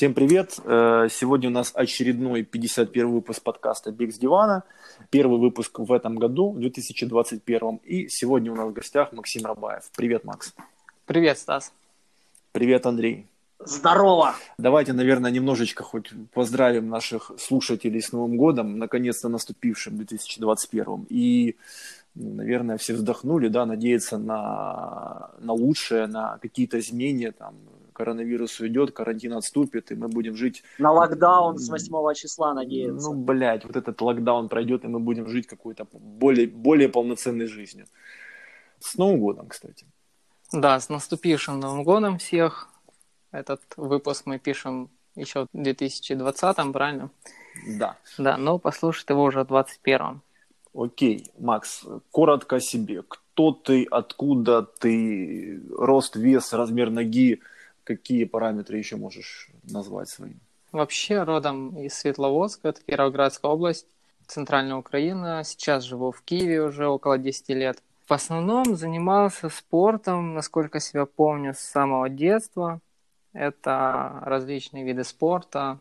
Всем привет! Э, сегодня у нас очередной 51 выпуск подкаста «Бег с дивана». Первый выпуск в этом году, в 2021. И сегодня у нас в гостях Максим Рабаев. Привет, Макс. Привет, Стас. Привет, Андрей. Здорово! Давайте, наверное, немножечко хоть поздравим наших слушателей с Новым годом, наконец-то наступившим 2021. И, наверное, все вздохнули, да, надеяться на, на лучшее, на какие-то изменения, там, коронавирус уйдет, карантин отступит, и мы будем жить... На локдаун с 8 числа надеяться. Ну, блядь, вот этот локдаун пройдет, и мы будем жить какой-то более, более полноценной жизнью. С Новым годом, кстати. Да, с наступившим Новым годом всех. Этот выпуск мы пишем еще в 2020, правильно? Да. Да, но послушать его уже в 2021. Окей, Макс, коротко о себе. Кто ты, откуда ты, рост, вес, размер ноги, какие параметры еще можешь назвать своим? Вообще родом из Светловодска, это Кировоградская область, центральная Украина. Сейчас живу в Киеве уже около 10 лет. В основном занимался спортом, насколько себя помню, с самого детства. Это различные виды спорта.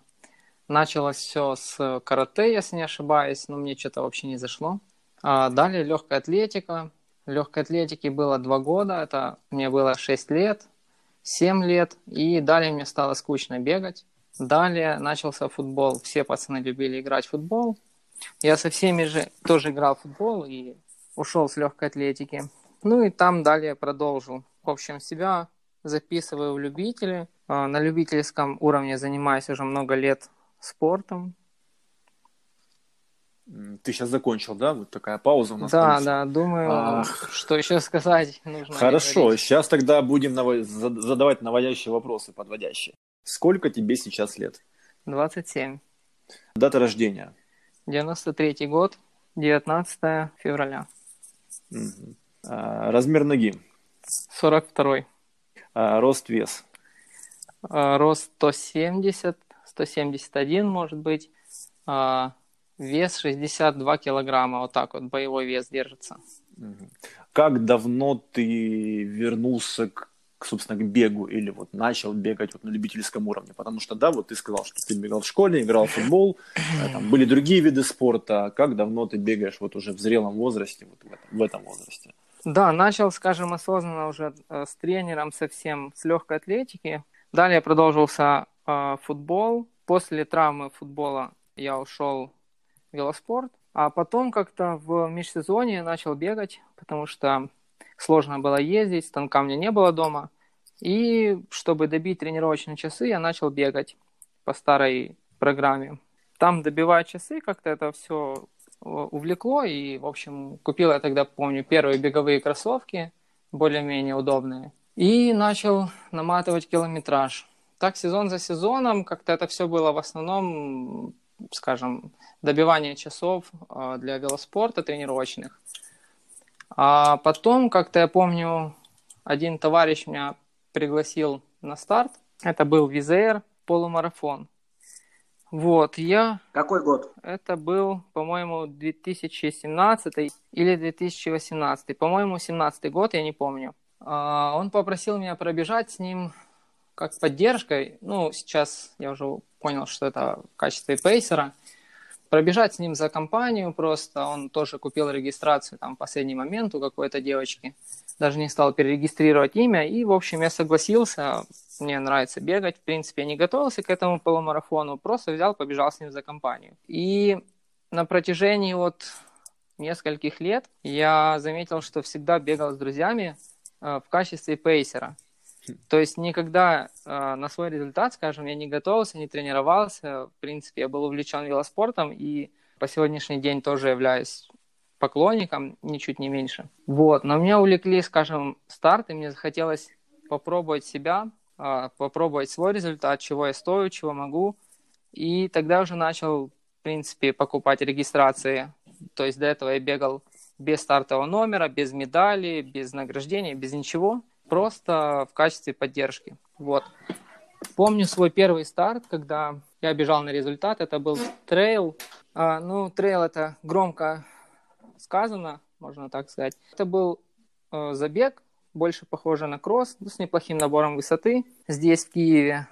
Началось все с карате, если не ошибаюсь, но мне что-то вообще не зашло. А далее легкая атлетика. Легкой атлетике было два года, это мне было 6 лет, 7 лет, и далее мне стало скучно бегать. Далее начался футбол. Все пацаны любили играть в футбол. Я со всеми же тоже играл в футбол и ушел с легкой атлетики. Ну и там далее продолжил. В общем, себя записываю в любители. А, на любительском уровне занимаюсь уже много лет спортом. Ты сейчас закончил, да? Вот такая пауза у нас. Да, конечно. да, думаю, Ах. что еще сказать нужно. Хорошо, говорить. сейчас тогда будем нав... задавать наводящие вопросы, подводящие. Сколько тебе сейчас лет? 27. Дата рождения? 93 год, 19 февраля. Угу. А, размер ноги? 42. А, рост, вес? А, рост 170, 171 может быть. А, вес 62 килограмма, вот так вот боевой вес держится. Как давно ты вернулся к, собственно, к бегу или вот начал бегать вот на любительском уровне? Потому что, да, вот ты сказал, что ты бегал в школе, играл в футбол, э, там были другие виды спорта. Как давно ты бегаешь вот уже в зрелом возрасте, вот в этом, в этом возрасте? Да, начал, скажем, осознанно уже э, с тренером совсем с легкой атлетики. Далее продолжился э, футбол. После травмы футбола я ушел велоспорт. А потом как-то в межсезонье начал бегать, потому что сложно было ездить, станка меня не было дома. И чтобы добить тренировочные часы, я начал бегать по старой программе. Там добивая часы, как-то это все увлекло. И, в общем, купил я тогда, помню, первые беговые кроссовки, более-менее удобные. И начал наматывать километраж. Так сезон за сезоном как-то это все было в основном, скажем, добивание часов а, для велоспорта тренировочных. А потом, как-то я помню, один товарищ меня пригласил на старт. Это был Визер полумарафон. Вот, я... Какой год? Это был, по-моему, 2017 или 2018. По-моему, 17 год, я не помню. А, он попросил меня пробежать с ним как поддержкой. Ну, сейчас я уже понял, что это в качестве пейсера. Пробежать с ним за компанию просто. Он тоже купил регистрацию там в последний момент у какой-то девочки. Даже не стал перерегистрировать имя. И, в общем, я согласился мне нравится бегать. В принципе, я не готовился к этому полумарафону, просто взял, побежал с ним за компанию. И на протяжении вот нескольких лет я заметил, что всегда бегал с друзьями э, в качестве пейсера. То есть никогда э, на свой результат, скажем, я не готовился, не тренировался. В принципе, я был увлечен велоспортом и по сегодняшний день тоже являюсь поклонником, ничуть не меньше. Вот, но меня увлекли, скажем, старты, мне захотелось попробовать себя а, попробовать свой результат, чего я стою, чего могу. И тогда уже начал, в принципе, покупать регистрации. То есть до этого я бегал без стартового номера, без медали, без награждения, без ничего. Просто в качестве поддержки. Вот. Помню свой первый старт, когда я бежал на результат. Это был трейл. А, ну, трейл это громко сказано, можно так сказать. Это был э, забег больше похоже на кросс, ну, с неплохим набором высоты здесь, в Киеве.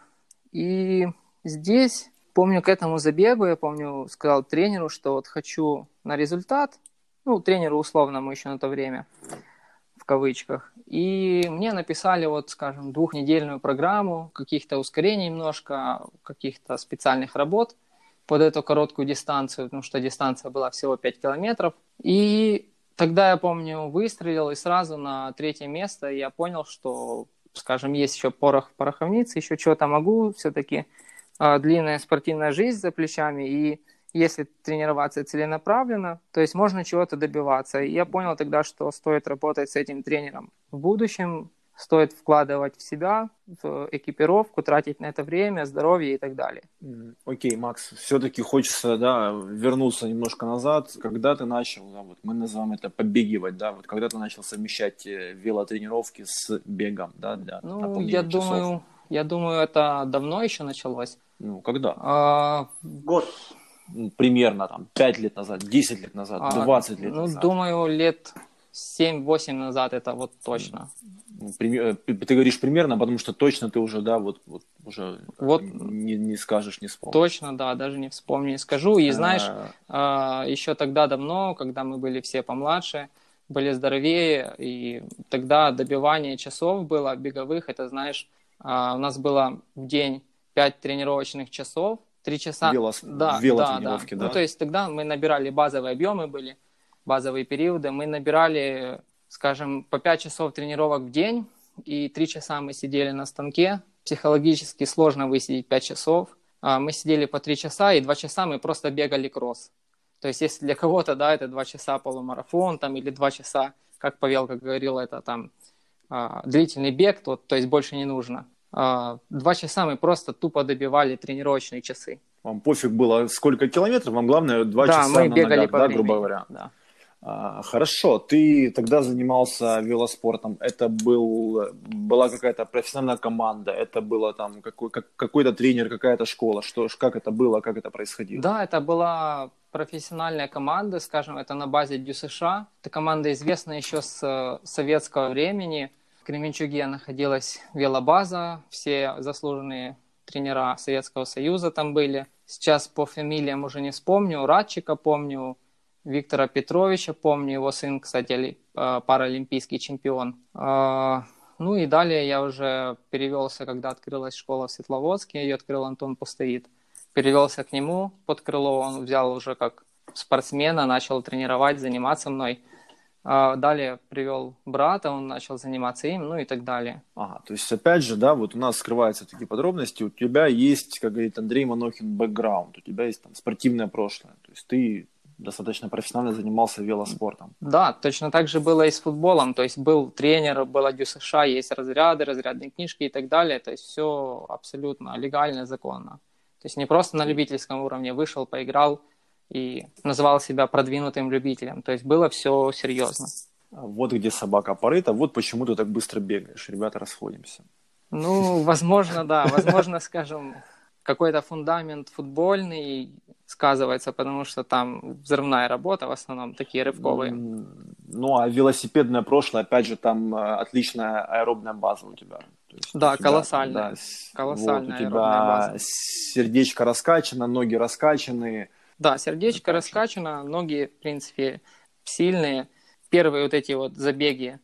И здесь, помню, к этому забегу, я помню, сказал тренеру, что вот хочу на результат, ну, тренеру условному еще на то время, кавычках. И мне написали, вот, скажем, двухнедельную программу, каких-то ускорений немножко, каких-то специальных работ под эту короткую дистанцию, потому что дистанция была всего 5 километров. И тогда, я помню, выстрелил, и сразу на третье место я понял, что, скажем, есть еще порох в пороховнице, еще что-то могу, все-таки э, длинная спортивная жизнь за плечами, и если тренироваться целенаправленно, то есть можно чего-то добиваться. И я понял тогда, что стоит работать с этим тренером в будущем, стоит вкладывать в себя, в экипировку, тратить на это время, здоровье и так далее. Окей, okay, Макс, все-таки хочется, да, вернуться немножко назад. Когда ты начал, да, вот мы называем это побегивать, да, вот когда ты начал совмещать э, велотренировки с бегом, да, для Ну, я часов? думаю, я думаю, это давно еще началось. Ну, когда? А, Год. Примерно там 5 лет назад, 10 лет назад, а, 20 лет ну, назад. Ну, думаю, лет 7-8 назад это вот точно. Ну, э, ты говоришь примерно, потому что точно ты уже, да, вот, вот уже вот, не, не скажешь, не вспомнишь. Точно, да, даже не вспомню, не скажу. И знаешь, а... еще тогда давно, когда мы были все помладше, были здоровее, и тогда добивание часов было беговых, это, знаешь, а, у нас было в день 5 тренировочных часов, 3 часа. Велос... Да, велотренировки, да, да. Ну, то есть тогда мы набирали базовые объемы были, базовые периоды, мы набирали, скажем, по 5 часов тренировок в день, и 3 часа мы сидели на станке. Психологически сложно высидеть 5 часов. А, мы сидели по 3 часа, и 2 часа мы просто бегали кросс. То есть если для кого-то, да, это 2 часа полумарафон, там, или 2 часа, как Павел как говорил, это там а, длительный бег, то, то есть больше не нужно. А, два часа мы просто тупо добивали тренировочные часы. Вам пофиг было, сколько километров, вам главное два да, часа мы на бегали ногах, по да, времени. грубо говоря. Да. А, хорошо, ты тогда занимался велоспортом. Это был, была какая-то профессиональная команда, это было там какой, как, какой-то тренер, какая-то школа. Что, как это было, как это происходило? Да, это была профессиональная команда, скажем, это на базе ДЮСШ. Эта команда известна еще с э, советского времени. Кременчуге находилась велобаза, все заслуженные тренера Советского Союза там были. Сейчас по фамилиям уже не вспомню, Радчика помню, Виктора Петровича, помню, его сын, кстати, э, паралимпийский чемпион. Э, ну и далее я уже перевелся, когда открылась школа в Светловодске, ее открыл Антон Пустовит. Перевелся к нему под крыло, он взял уже как спортсмена, начал тренировать, заниматься мной. Э, далее привел брата, он начал заниматься им, ну и так далее. Ага, то есть опять же, да, вот у нас скрываются такие подробности. У тебя есть, как говорит Андрей Манохин, бэкграунд, у тебя есть там спортивное прошлое. То есть ты достаточно профессионально занимался велоспортом. Да, точно так же было и с футболом. То есть был тренер, была ДЮСШ, есть разряды, разрядные книжки и так далее. То есть все абсолютно легально, законно. То есть не просто на любительском уровне вышел, поиграл и называл себя продвинутым любителем. То есть было все серьезно. Вот где собака порыта, вот почему ты так быстро бегаешь. Ребята, расходимся. Ну, возможно, да. Возможно, скажем, какой-то фундамент футбольный сказывается, потому что там взрывная работа в основном, такие рывковые. Ну, а велосипедное прошлое, опять же, там э, отличная аэробная база у тебя. есть да, у тебя, колоссальная. Да, колоссальная вот, у тебя база. сердечко раскачано, ноги раскачаны. Да, сердечко раскачано, ноги, в принципе, сильные. Первые вот эти вот забеги,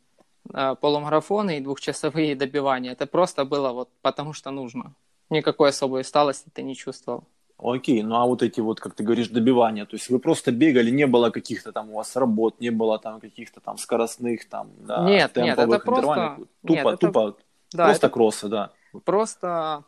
э, полумарафоны и двухчасовые добивания, это просто было вот потому, что нужно. Никакой особой усталости ты не чувствовал. Окей, ну а вот эти вот, как ты говоришь, добивания, то есть вы просто бегали, не было каких-то там у вас работ, не было там каких-то там скоростных там, да, нет, нет, это просто... Тупо, нет, тупо, это... Да, просто это... кроссы, да. Просто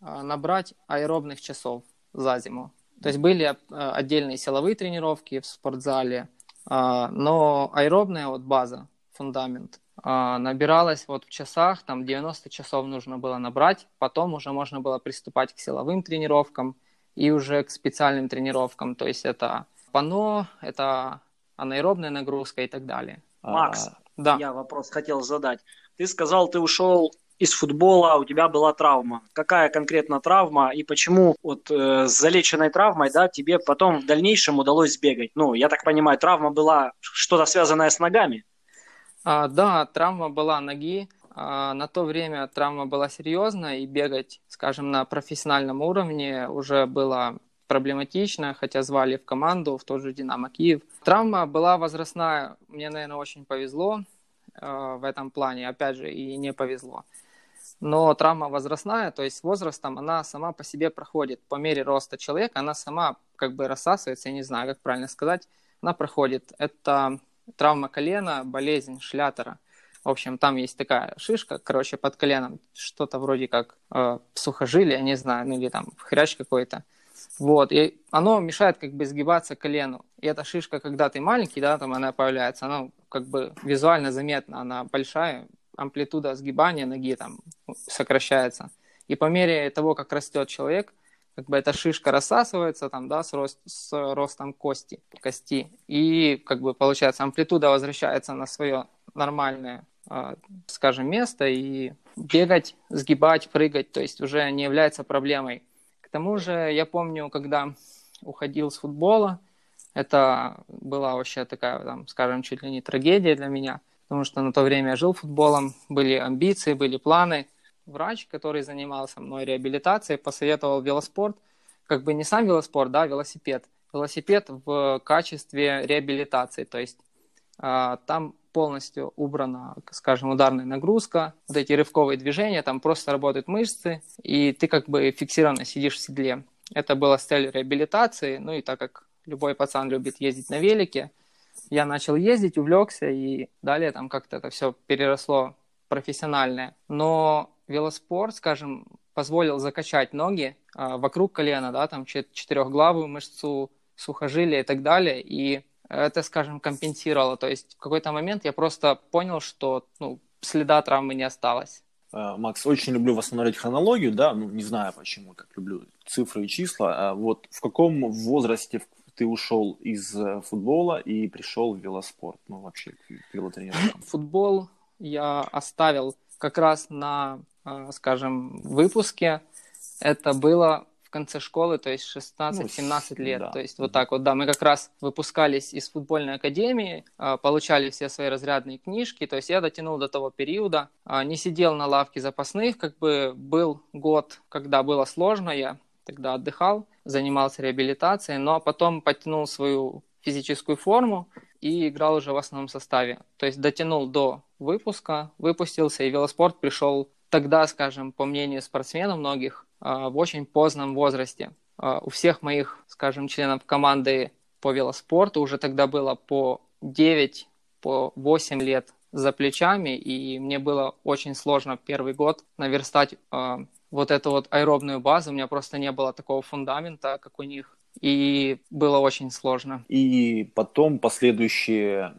а, набрать аэробных часов за зиму. То есть были а, отдельные силовые тренировки в спортзале, а, но аэробная вот база, фундамент, набиралась вот в часах, там 90 часов нужно было набрать, потом уже можно было приступать к силовым тренировкам – и уже к специальным тренировкам. То есть это пано, это анаэробная нагрузка и так далее. Макс, а, да. я вопрос хотел задать. Ты сказал, ты ушел из футбола, у тебя была травма. Какая конкретно травма и почему вот э, с залеченной травмой, да, тебе потом в дальнейшем удалось сбегать? Ну, я так понимаю, травма была что-то связанное с ногами? А, да, травма была ноги. А на то время травма была серьезная, и бегать, скажем, на профессиональном уровне уже было проблематично, хотя звали в команду, в тот же «Динамо Киев». Травма была возрастная, мне, наверное, очень повезло э, в этом плане, опять же, и не повезло. Но травма возрастная, то есть возрастом она сама по себе проходит. По мере роста человека она сама как бы рассасывается, я не знаю, как правильно сказать, она проходит. Это травма колена, болезнь шлятера – в общем, там есть такая шишка, короче, под коленом, что-то вроде как э, сухожилие, не знаю, ну или там хрящ какой-то. Вот, и оно мешает как бы сгибаться колену. И эта шишка, когда ты маленький, да, там она появляется, она как бы визуально заметна, она большая, амплитуда сгибания ноги там сокращается. И по мере того, как растет человек, как бы эта шишка рассасывается там, да, с, рост, с ростом кости, кости, и как бы получается амплитуда возвращается на свое нормальное а, скажем, место и бегать, сгибать, прыгать, то есть уже не является проблемой. К тому же я помню, когда уходил с футбола, это была вообще такая, там, скажем, чуть ли не трагедия для меня, потому что на то время я жил футболом, были амбиции, были планы. Врач, который занимался мной реабилитацией, посоветовал велоспорт, как бы не сам велоспорт, да, велосипед. Велосипед в качестве реабилитации, то есть а, там полностью убрана, скажем, ударная нагрузка, вот эти рывковые движения, там просто работают мышцы, и ты как бы фиксированно сидишь в седле. Это было с целью реабилитации, ну и так как любой пацан любит ездить на велике, я начал ездить, увлекся, и далее там как-то это все переросло профессиональное. Но велоспорт, скажем, позволил закачать ноги а, вокруг колена, да, там четырехглавую мышцу, сухожилия и так далее, и это, скажем, компенсировало. То есть в какой-то момент я просто понял, что ну, следа травмы не осталось. Э, Макс, очень люблю восстановить хронологию, да, ну, не знаю почему, так люблю цифры и числа. А вот в каком возрасте ты ушел из э, футбола и пришел в велоспорт, ну, вообще, к велотренировкам? Футбол я оставил как раз на, э, скажем, выпуске. Это было в конце школы, то есть 16-17 ну, лет. Да. То есть вот так вот, да, мы как раз выпускались из футбольной академии, а, получали все свои разрядные книжки, то есть я дотянул до того периода, не сидел на лавке запасных, как бы был год, когда было сложно, я тогда отдыхал, занимался реабилитацией, но потом подтянул свою физическую форму и играл уже в основном составе. То есть дотянул до выпуска, выпустился, и велоспорт пришел тогда, скажем, по мнению спортсменов многих, а, в очень поздном возрасте. А, у всех моих, скажем, членов команды по велоспорту уже тогда было по 9, по 8 лет за плечами, и мне было очень сложно первый год наверстать вот эту вот аэробную базу. У меня просто не было такого фундамента, как у них, и было очень сложно. И потом последующие,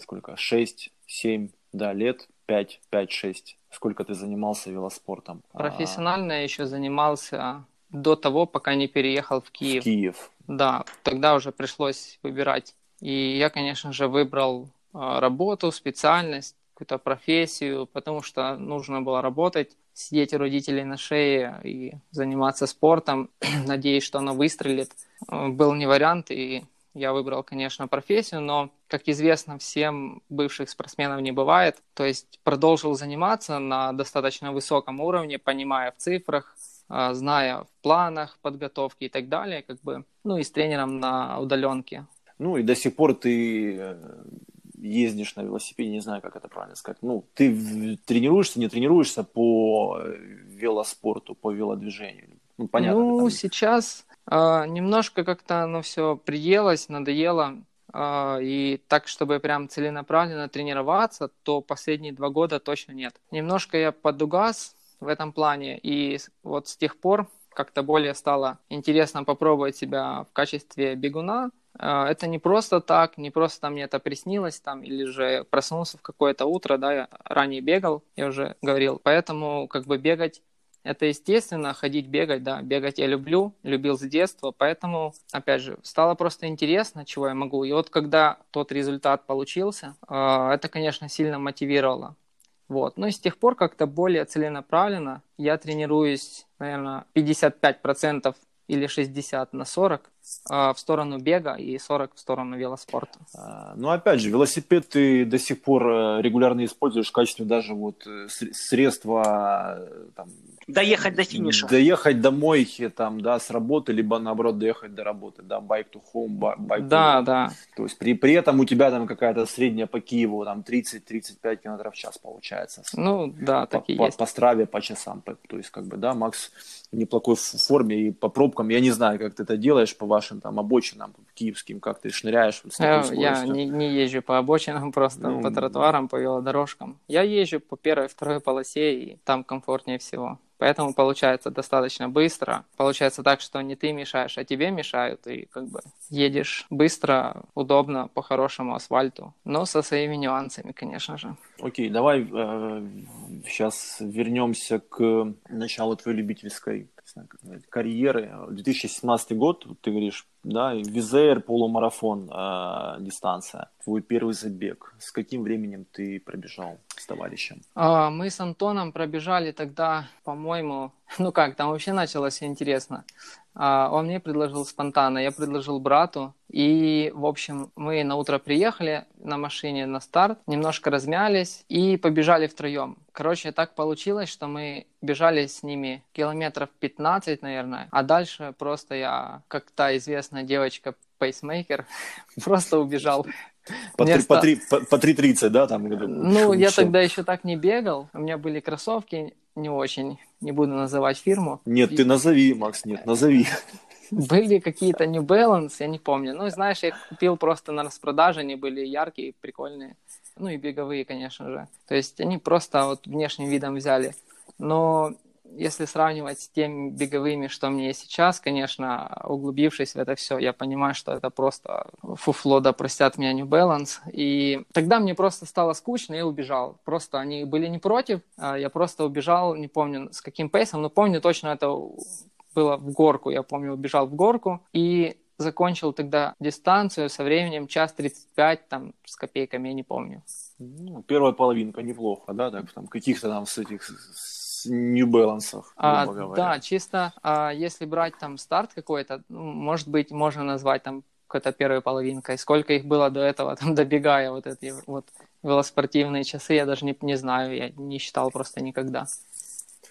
сколько, 6-7 да, лет, 5-5-6 Сколько ты занимался велоспортом? Профессионально а... я еще занимался до того, пока не переехал в Киев. В Киев. Да, тогда уже пришлось выбирать. И я, конечно же, выбрал а, работу, специальность, какую-то профессию, потому что нужно было работать, сидеть у родителей на шее и заниматься спортом, надеясь, что оно выстрелит, был не вариант, и я выбрал, конечно, профессию, но, как известно, всем бывших спортсменов не бывает. То есть продолжил заниматься на достаточно высоком уровне, понимая в цифрах, а, зная в планах подготовки и так далее, как бы, ну и с тренером на удаленке. Ну и до сих пор ты э, ездишь на велосипеде, не знаю, как это правильно сказать. Ну, ты тренируешься, не тренируешься по э, велоспорту, по велодвижению? Ну, понятно. Ну, там... сейчас а, немножко как-то оно все приелось, надоело. А, и так, чтобы прям целенаправленно тренироваться, то последние два года точно нет. Немножко я подугас в этом плане, и вот с тех пор как-то более стало интересно попробовать себя в качестве бегуна. А, это не просто так, не просто там мне это приснилось, там, или же проснулся в какое-то утро, да, я ранее бегал, я уже говорил, поэтому как бы бегать это естественно, ходить, бегать, да, бегать я люблю, любил с детства, поэтому, опять же, стало просто интересно, чего я могу. И вот когда тот результат получился, а, это, конечно, сильно мотивировало. Вот. Но и с тех пор как-то более целенаправленно я тренируюсь, наверное, 55% или 60 на 40 а, в сторону бега и 40 в сторону велоспорта. А, ну, опять же, велосипед ты до сих пор э, регулярно используешь в качестве даже вот э, средства э, там, доехать до финиша. Доехать домой там, да, с работы, либо наоборот доехать до работы, да, bike to home, bike Да, to... да. То есть при, при этом у тебя там какая-то средняя по Киеву там 30-35 км в час получается. Ну, да, по, такие по, есть. По страве, по часам. То есть, как бы, да, Макс в неплохой форме и по пробкам. Я не знаю, как ты это делаешь по вашим там обочинам киевским, как ты шныряешь. Вот я я не, не езжу по обочинам, просто ну, по тротуарам, по велодорожкам. Я езжу по первой, второй полосе, и там комфортнее всего. Поэтому получается достаточно быстро. Получается так, что не ты мешаешь, а тебе мешают, и как бы едешь быстро, удобно, по хорошему асфальту, но со своими нюансами, конечно же. Окей, давай э, сейчас вернемся к началу твоей любительской карьеры. 2017 год, ты говоришь, да, Визер, полумарафон, э, дистанция. Твой первый забег. С каким временем ты пробежал с товарищем? А, мы с Антоном пробежали тогда, по-моему, ну как, там вообще началось интересно. А, он мне предложил спонтанно, я предложил брату. И, в общем, мы на утро приехали на машине на старт, немножко размялись и побежали втроем. Короче, так получилось, что мы бежали с ними километров 15, наверное, а дальше просто я, как та известная девочка пейсмейкер, просто убежал. По, три, по, три, по, по 3.30, да? Там, ну, я тогда еще так не бегал. У меня были кроссовки не очень, не буду называть фирму. Нет, ты назови, Макс, нет, назови. Были какие-то New Balance, я не помню. Ну, знаешь, я купил просто на распродаже, они были яркие, прикольные. Ну и беговые, конечно же. То есть они просто вот внешним видом взяли. Но если сравнивать с теми беговыми, что мне сейчас, конечно, углубившись в это все, я понимаю, что это просто фуфло, да простят меня New Balance. И тогда мне просто стало скучно, и я убежал. Просто они были не против, а я просто убежал, не помню с каким пейсом, но помню точно это было в горку, я помню, убежал в горку, и закончил тогда дистанцию со временем час 35, там, с копейками, я не помню. Ну, первая половинка неплохо, да, так, там, каких-то там с этих с New Balance, а, Да, чисто а, если брать там старт какой-то, ну, может быть, можно назвать там какой-то первой половинкой. Сколько их было до этого, там, добегая вот эти вот велоспортивные часы, я даже не, не знаю, я не считал просто никогда.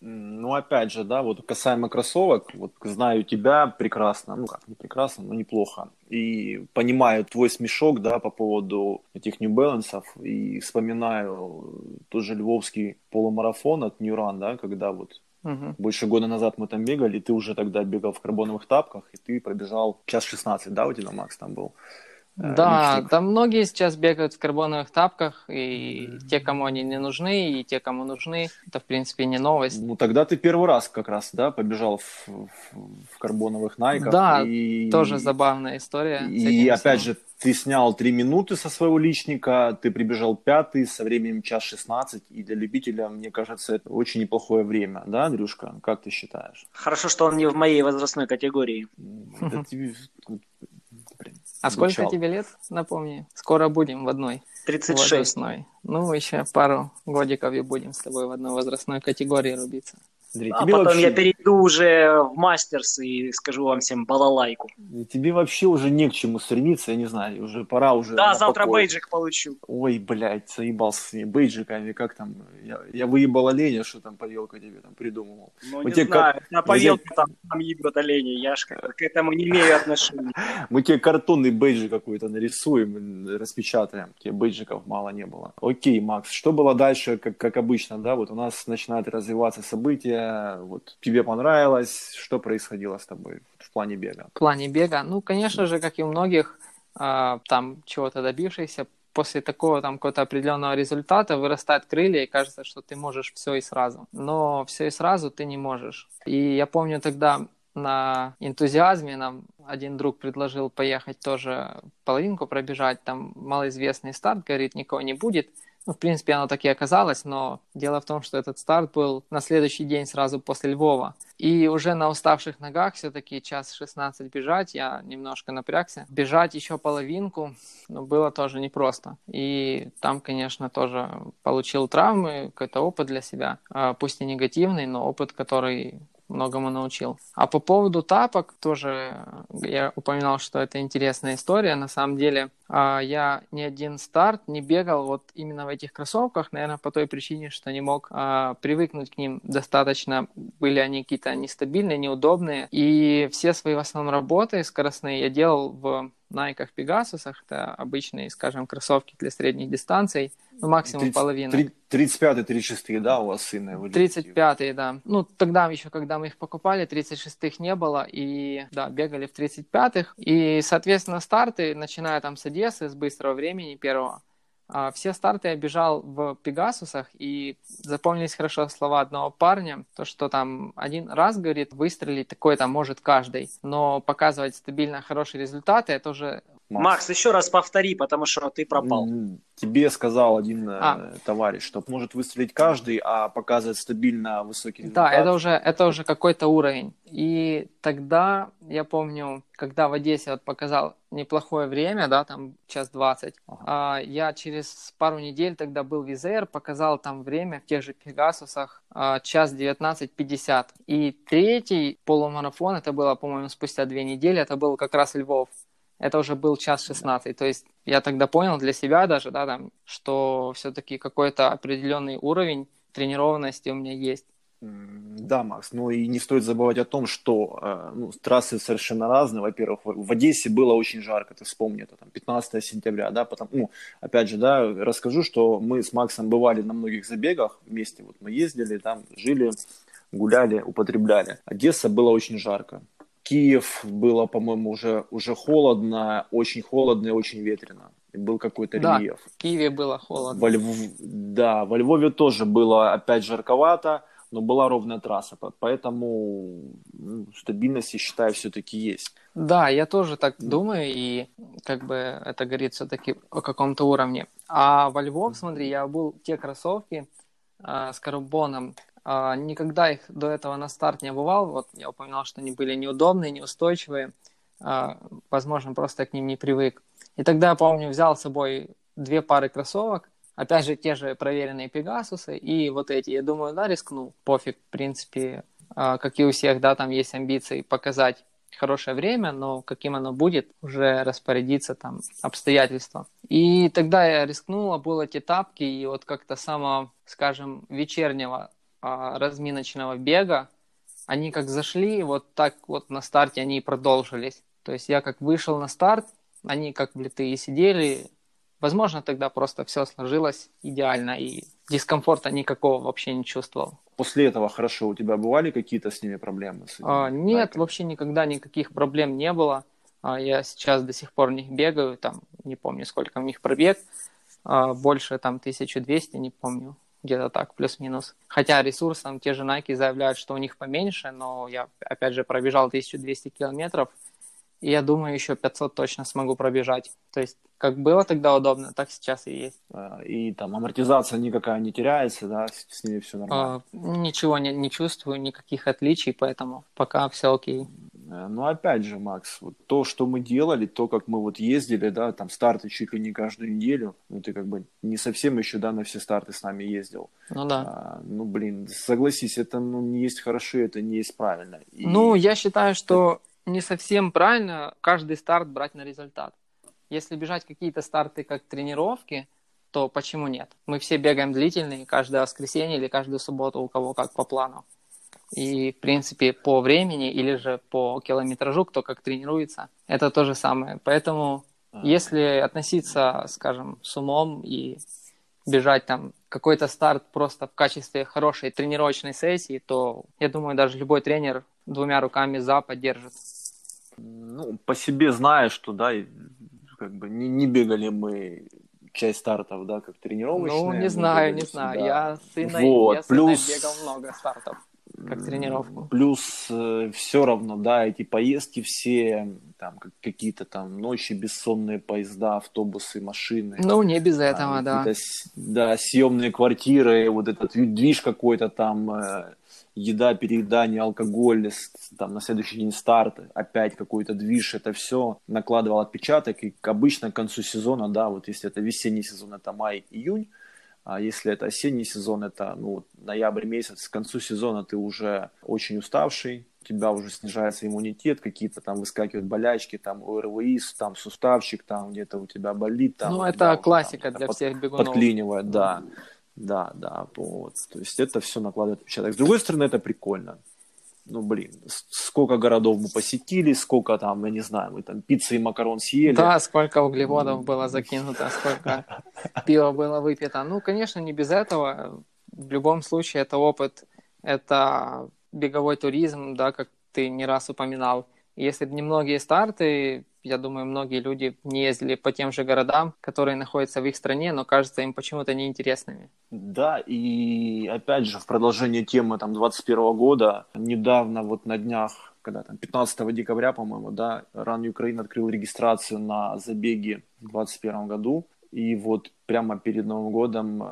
Ну, опять же, да, вот касаемо кроссовок, вот знаю тебя прекрасно, ну как, не прекрасно, но неплохо. И понимаю твой смешок, да, по поводу этих New Balance, и вспоминаю тот же львовский полумарафон от New Run, да, когда вот Угу. Больше года назад мы там бегали, ты уже тогда бегал в карбоновых тапках, и ты пробежал час 16, да, у тебя, Макс, там был? Э, да, личник. там многие сейчас бегают в карбоновых тапках, и mm-hmm. те, кому они не нужны, и те, кому нужны, это, в принципе, не новость. Ну, тогда ты первый раз как раз, да, побежал в, в, в карбоновых найках. Да, и... тоже забавная история. И, опять же, ты снял три минуты со своего личника, ты прибежал пятый, со временем час 16, и для любителя, мне кажется, это очень неплохое время, да, Андрюшка? Как ты считаешь? Хорошо, что он не в моей возрастной категории. А сколько тебе лет, напомни? Скоро будем в одной. 36. Возрастной. Ну, еще пару годиков и будем с тобой в одной возрастной категории рубиться. Андрей, а потом вообще... я перейду уже в мастерс и скажу вам всем балалайку. Тебе вообще уже не к чему стремиться, я не знаю, уже пора уже. Да, завтра покой. бейджик получу. Ой, блядь, заебался с ней бейджиками, как там, я, я выебал оленя, что там поделка тебе там придумывал. Ну, Мы не тебе знаю, как... на поделке тебе... там, там ебет оленя, я ж к этому не имею отношения. Мы тебе картонный бейджик какой-то нарисуем, распечатаем, тебе бейджиков мало не было. Окей, Макс, что было дальше, как, как обычно, да, вот у нас начинают развиваться события, вот тебе понравилось, что происходило с тобой в плане бега? В плане бега, ну, конечно же, как и у многих, э, там чего-то добившихся, после такого там какого-то определенного результата вырастают крылья и кажется, что ты можешь все и сразу. Но все и сразу ты не можешь. И я помню тогда на энтузиазме нам один друг предложил поехать тоже половинку пробежать, там малоизвестный старт, говорит, никого не будет, ну, в принципе, оно так и оказалось, но дело в том, что этот старт был на следующий день сразу после Львова. И уже на уставших ногах все-таки час 16 бежать, я немножко напрягся. Бежать еще половинку, ну, было тоже непросто. И там, конечно, тоже получил травмы, какой-то опыт для себя. А, пусть и негативный, но опыт, который многому научил. А по поводу тапок тоже я упоминал, что это интересная история. На самом деле а, я ни один старт не бегал вот именно в этих кроссовках, наверное, по той причине, что не мог а, привыкнуть к ним достаточно. Были они какие-то нестабильные, неудобные. И все свои в основном работы скоростные я делал в Найках Pegasus, это обычные, скажем, кроссовки для средних дистанций, ну, максимум 30, половина. 35-36, да, у вас сына? 35 да. Ну, тогда еще, когда мы их покупали, 36-х не было, и, да, бегали в 35-х, и, соответственно, старты, начиная там с Одессы, с быстрого времени первого, все старты я бежал в Пегасусах, и запомнились хорошо слова одного парня, то, что там один раз, говорит, выстрелить такой там может каждый, но показывать стабильно хорошие результаты, это уже Макс. Макс, еще раз повтори, потому что ты пропал. Тебе сказал один э, а. товарищ, что может выстрелить каждый, а показывать стабильно высокий результат. Да, это уже, это уже какой-то уровень. И тогда, я помню, когда в Одессе вот показал неплохое время, да, там час двадцать, ага. а, я через пару недель тогда был в Визер, показал там время в тех же Пегасусах а, час девятнадцать пятьдесят. И третий полумарафон, это было, по-моему, спустя две недели, это был как раз Львов это уже был час 16. То есть я тогда понял для себя даже, да, там, что все-таки какой-то определенный уровень тренированности у меня есть. Да, Макс, ну и не стоит забывать о том, что э, ну, трассы совершенно разные. Во-первых, в Одессе было очень жарко, ты вспомни, это там 15 сентября, да, потом, ну, опять же, да, расскажу, что мы с Максом бывали на многих забегах вместе, вот мы ездили, там жили, гуляли, употребляли. Одесса было очень жарко. Киев было, по-моему, уже, уже холодно, очень холодно и очень ветрено. И был какой-то да, рельеф. в Киеве было холодно. Во Льв... Да, во Львове тоже было опять жарковато, но была ровная трасса, поэтому ну, стабильность, я считаю, все-таки есть. Да, я тоже так думаю, и как бы это говорит все-таки о каком-то уровне. А во Львов, смотри, я был те кроссовки э, с карбоном, никогда их до этого на старт не обувал. Вот я упоминал, что они были неудобные, неустойчивые. А, возможно, просто к ним не привык. И тогда, я помню, взял с собой две пары кроссовок. Опять же, те же проверенные Пегасусы и вот эти. Я думаю, да, рискну. Пофиг, в принципе, а, как и у всех, да, там есть амбиции показать хорошее время, но каким оно будет, уже распорядиться там обстоятельства. И тогда я рискнул, обул эти тапки, и вот как-то самого, скажем, вечернего а, разминочного бега, они как зашли, вот так вот на старте они и продолжились. То есть я как вышел на старт, они как влитые сидели. Возможно, тогда просто все сложилось идеально, и дискомфорта никакого вообще не чувствовал. После этого хорошо, у тебя бывали какие-то с ними проблемы? С а, нет, байками? вообще никогда никаких проблем не было. А, я сейчас до сих пор в них бегаю, там не помню, сколько у них пробег, а, больше там 1200, не помню где-то так, плюс-минус. Хотя ресурсом те же Nike заявляют, что у них поменьше, но я, опять же, пробежал 1200 километров, и я думаю, еще 500 точно смогу пробежать. То есть, как было тогда удобно, так сейчас и есть. А, и там амортизация никакая не теряется, да, с, с ней все нормально? А, ничего не, не чувствую, никаких отличий, поэтому пока все окей. Э, но опять же, Макс, вот то, что мы делали, то, как мы вот ездили, да, там старты чуть ли не каждую неделю, ну ты как бы не совсем еще, да, на все старты с нами ездил. Ну да. А, ну блин, согласись, это ну, не есть хорошо, это не есть правильно. И... Ну, я считаю, что не совсем правильно каждый старт брать на результат. Если бежать какие-то старты как тренировки, то почему нет? Мы все бегаем длительные каждое воскресенье или каждую субботу, у кого как по плану. И, в принципе, по времени или же по километражу, кто как тренируется, это то же самое. Поэтому, а. если относиться, скажем, с умом и бежать там какой-то старт просто в качестве хорошей тренировочной сессии, то я думаю, даже любой тренер двумя руками за поддержит. Ну, по себе знаю, что да, как бы не, не бегали мы часть стартов, да, как тренировочные. Ну, не знаю, не знаю. Я с Инной, вот. я с Плюс... бегал много стартов как тренировку. Плюс э, все равно, да, эти поездки все, там какие-то там ночи, бессонные поезда, автобусы, машины. Ну, не без этого, там, да. Да, съемные квартиры, вот этот движ какой-то там, э, еда, переедание, алкоголь, там на следующий день старт, опять какой-то движ, это все накладывало отпечаток, и обычно к концу сезона, да, вот если это весенний сезон, это май-июнь, А если это осенний сезон, это ну, ноябрь месяц, к концу сезона ты уже очень уставший, у тебя уже снижается иммунитет, какие-то там выскакивают болячки, там ОРВИ, там суставчик, там где-то у тебя болит. Там, ну, это классика там, для под, всех бегунов. Подклинивает, да. Да, да, вот. То есть это все накладывает отпечаток. С другой стороны, это прикольно ну, блин, сколько городов мы посетили, сколько там, я не знаю, мы там пиццы и макарон съели. Да, сколько углеводов было закинуто, сколько пива было выпито. Ну, конечно, не без этого. В любом случае, это опыт, это беговой туризм, да, как ты не раз упоминал. Если бы не многие старты, я думаю, многие люди не ездили по тем же городам, которые находятся в их стране, но кажутся им почему-то неинтересными. Да, и опять же, в продолжение темы там 21 года, недавно вот на днях когда там 15 декабря, по-моему, да, Ран Украина открыл регистрацию на забеги в 2021 году. И вот прямо перед Новым годом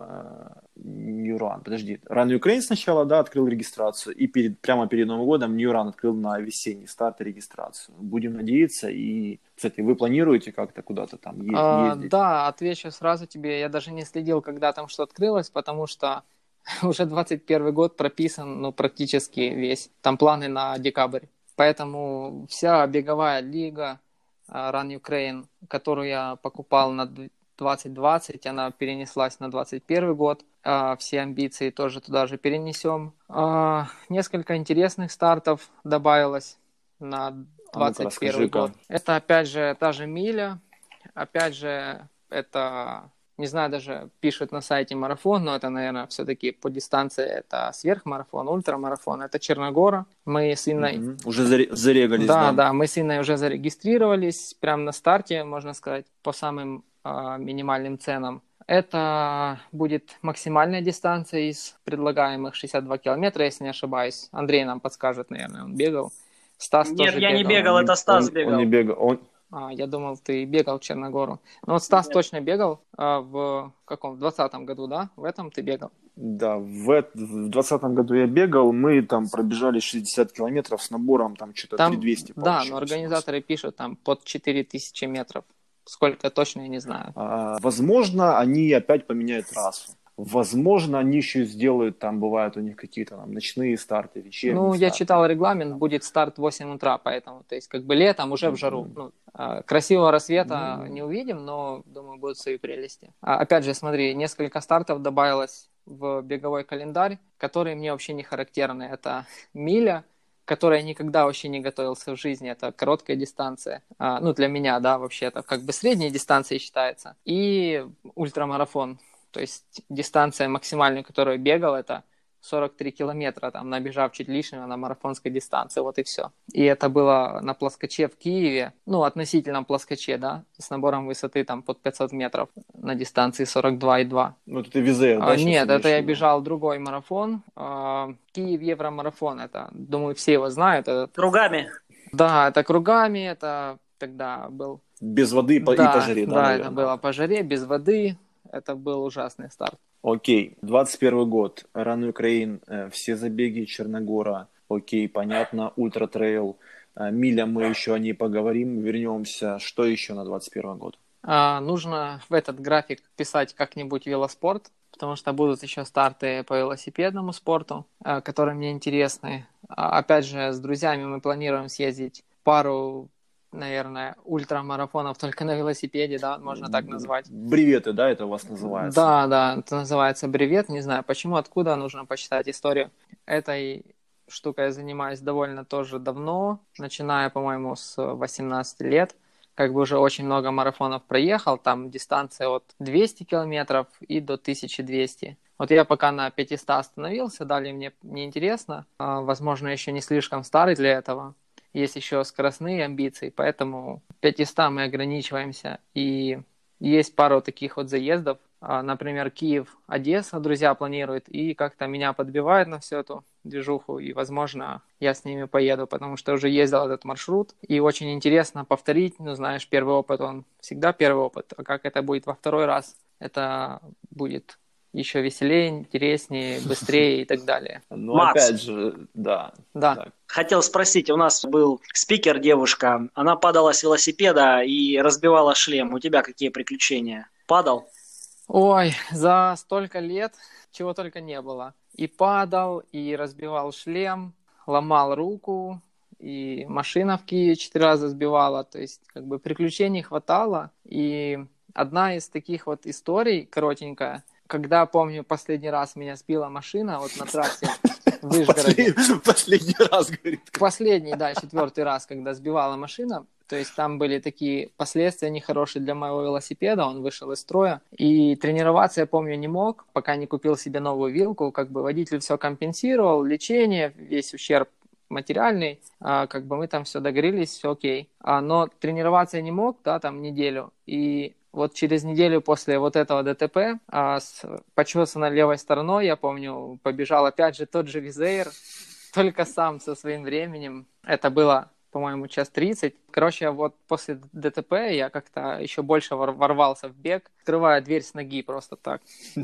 New Run, подожди, Run Ukraine сначала, да, открыл регистрацию, и перед, прямо перед Новым годом New Run открыл на весенний старт регистрацию. Будем надеяться, и, кстати, вы планируете как-то куда-то там ездить? А, да, отвечу сразу тебе, я даже не следил, когда там что открылось, потому что уже 21 год прописан, ну, практически весь, там планы на декабрь. Поэтому вся беговая лига э, Run Ukraine, которую я покупал на 2020, она перенеслась на 2021 год. А, все амбиции тоже туда же перенесем. А, несколько интересных стартов добавилось на 2021 а год. Это опять же та же миля. Опять же, это не знаю, даже пишут на сайте марафон, но это, наверное, все-таки по дистанции это сверхмарафон, ультрамарафон, это Черногора. Мы с Инной... Mm-hmm. Уже зарегались, да, да? Да, мы с Инной уже зарегистрировались прямо на старте, можно сказать, по самым а, минимальным ценам. Это будет максимальная дистанция из предлагаемых 62 километра, если не ошибаюсь. Андрей нам подскажет, наверное, он бегал. Стас Нет, тоже я бегал. не бегал, это Стас он, бегал. Он не бегал. Он... А, я думал, ты бегал в Черногору. Ну вот Стас Нет. точно бегал а, в каком? В 2020 году, да? В этом ты бегал? Да, в 2020 году я бегал, мы там пробежали 60 километров с набором там что-то там, 3200. Да, но организаторы пишут там под 4000 метров. Сколько точно, я не знаю. А, возможно, они опять поменяют трассу. Возможно, они еще сделают, там бывают у них какие-то там ночные старты, вечерние Ну, старты. я читал регламент, будет старт в 8 утра, поэтому, то есть, как бы летом уже в жару. Ну, а, красивого рассвета mm-hmm. не увидим, но, думаю, будут свои прелести. А, опять же, смотри, несколько стартов добавилось в беговой календарь, которые мне вообще не характерны. Это миля, которой я никогда вообще не готовился в жизни. Это короткая дистанция. А, ну, для меня, да, вообще это как бы средняя дистанция считается. И ультрамарафон. То есть дистанция максимальная, которую я бегал, это 43 километра, там, набежав чуть лишнего на марафонской дистанции, вот и все. И это было на плоскоче в Киеве, ну, относительном плоскоче, да, с набором высоты там под 500 метров на дистанции 42,2. Ну, это ты везе, да? А, нет, это я бежал другой марафон, а, Киев Евромарафон, это, думаю, все его знают. Этот... Кругами? Да, это кругами, это тогда был... Без воды да, и по жаре, да, Да, наверное. это было по жаре, без воды, это был ужасный старт. Окей, 21 год, Run Ukraine, э, все забеги Черногора, окей, понятно, Ultra Trail, э, Миля, мы еще о ней поговорим, вернемся. Что еще на 21 год? А, нужно в этот график писать как-нибудь велоспорт, потому что будут еще старты по велосипедному спорту, э, которые мне интересны. А, опять же, с друзьями мы планируем съездить пару наверное, ультрамарафонов только на велосипеде, да, можно так назвать. Бреветы, да, это у вас называется? Да, да, это называется бревет, не знаю почему, откуда, нужно почитать историю. Этой штукой я занимаюсь довольно тоже давно, начиная, по-моему, с 18 лет. Как бы уже очень много марафонов проехал, там дистанция от 200 километров и до 1200. Вот я пока на 500 остановился, далее мне неинтересно. А, возможно, еще не слишком старый для этого есть еще скоростные амбиции, поэтому 500 мы ограничиваемся. И есть пару таких вот заездов, а, например, Киев, Одесса, друзья планируют, и как-то меня подбивают на всю эту движуху, и, возможно, я с ними поеду, потому что уже ездил этот маршрут, и очень интересно повторить, ну, знаешь, первый опыт, он всегда первый опыт, а как это будет во второй раз, это будет еще веселее, интереснее, быстрее и так далее. Ну, Макс, опять же, да. Да. Так. Хотел спросить, у нас был спикер девушка, она падала с велосипеда и разбивала шлем. У тебя какие приключения? Падал? Ой, за столько лет чего только не было. И падал, и разбивал шлем, ломал руку, и машина в Киеве четыре раза сбивала. То есть, как бы приключений хватало. И одна из таких вот историй, коротенькая, когда, помню, последний раз меня сбила машина вот на трассе в Вышгороде. Последний раз, говорит. Последний, да, четвертый раз, когда сбивала машина. То есть там были такие последствия нехорошие для моего велосипеда, он вышел из строя. И тренироваться, я помню, не мог, пока не купил себе новую вилку. Как бы водитель все компенсировал, лечение, весь ущерб материальный, а, как бы мы там все договорились, все окей. А, но тренироваться я не мог, да, там неделю. И вот через неделю после вот этого ДТП а, с почесанной левой стороной, я помню, побежал опять же тот же Визейр, только сам со своим временем. Это было по-моему, час 30. Короче, вот после ДТП я как-то еще больше ворвался в бег, открывая дверь с ноги просто так.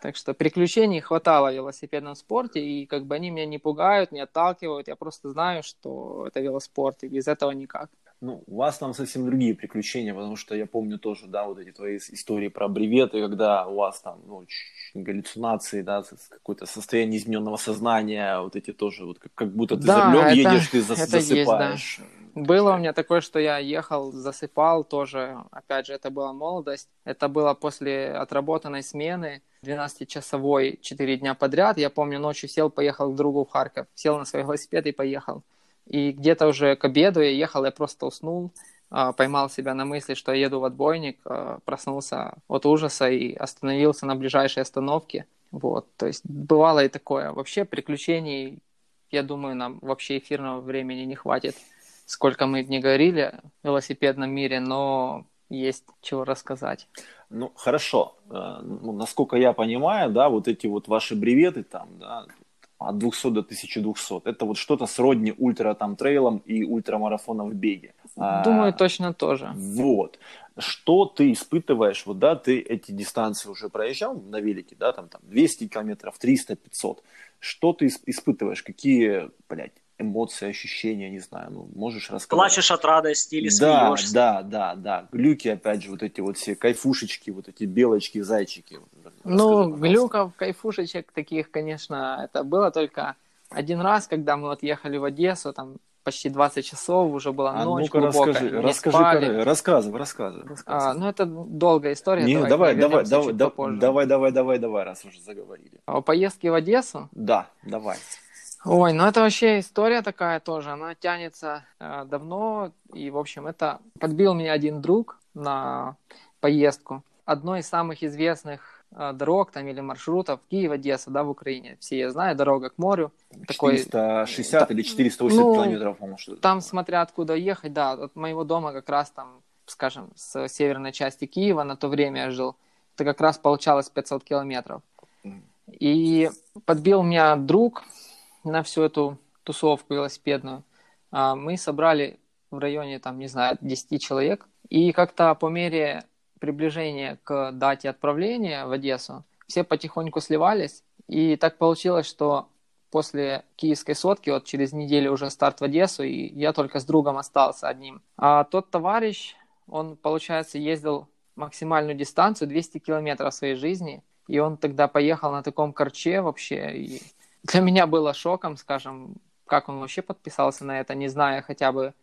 Так что приключений хватало в велосипедном спорте, и как бы они меня не пугают, не отталкивают. Я просто знаю, что это велоспорт, и без этого никак. Ну, у вас там совсем другие приключения, потому что я помню тоже, да, вот эти твои истории про бреветы, когда у вас там, ну, галлюцинации, да, какое-то состояние измененного сознания, вот эти тоже, вот как, как будто ты да, за рулем это, едешь, ты зас, это засыпаешь. Есть, да. Было у меня такое, что я ехал, засыпал тоже, опять же, это была молодость, это было после отработанной смены, 12-часовой, 4 дня подряд, я помню, ночью сел, поехал к другу в Харьков, сел на свой велосипед и поехал. И где-то уже к обеду я ехал, я просто уснул, а, поймал себя на мысли, что я еду в отбойник, а, проснулся от ужаса и остановился на ближайшей остановке. Вот, то есть бывало и такое. Вообще приключений, я думаю, нам вообще эфирного времени не хватит, сколько мы не говорили в велосипедном мире, но есть чего рассказать. Ну, хорошо. Э, ну, насколько я понимаю, да, вот эти вот ваши бреветы там, да, от 200 до 1200. Это вот что-то сродни ультра там трейлам и ультрамарафонам в беге. Думаю, а, точно тоже. Вот. Что ты испытываешь, вот, да, ты эти дистанции уже проезжал на велике, да, там, там 200 километров, 300, 500. Что ты испытываешь, какие, блядь, эмоции, ощущения, не знаю, ну, можешь рассказать. Плачешь от радости или да, смеешься. Да, да, да, глюки, опять же, вот эти вот все кайфушечки, вот эти белочки, зайчики. Ну, глюков, кайфушечек таких, конечно, это было только один раз, когда мы вот ехали в Одессу, там почти 20 часов, уже была а ночь ну-ка глубокая, расскажи, расскажи, спали. рассказывай, рассказывай. рассказывай. А, ну, это долгая история. Не, давай, давай, давай, давай, давай, давай, давай, давай, раз уже заговорили. О поездке в Одессу? Да, давай. Ой, ну это вообще история такая тоже, она тянется э, давно, и, в общем, это подбил меня один друг на поездку. Одной из самых известных дорог там или маршрутов Киев-Одесса, да, в Украине. Все я знаю, дорога к морю. 460 такой, или 480 ну, километров, по-моему, что Там, смотря откуда ехать, да, от моего дома как раз там, скажем, с северной части Киева на то время я жил, это как раз получалось 500 километров. И подбил меня друг, на всю эту тусовку велосипедную. А, мы собрали в районе, там, не знаю, 10 человек. И как-то по мере приближения к дате отправления в Одессу все потихоньку сливались. И так получилось, что после киевской сотки, вот через неделю уже старт в Одессу, и я только с другом остался одним. А тот товарищ, он, получается, ездил максимальную дистанцию 200 километров своей жизни, и он тогда поехал на таком корче вообще, и для меня было шоком, скажем, как он вообще подписался на это, не зная хотя бы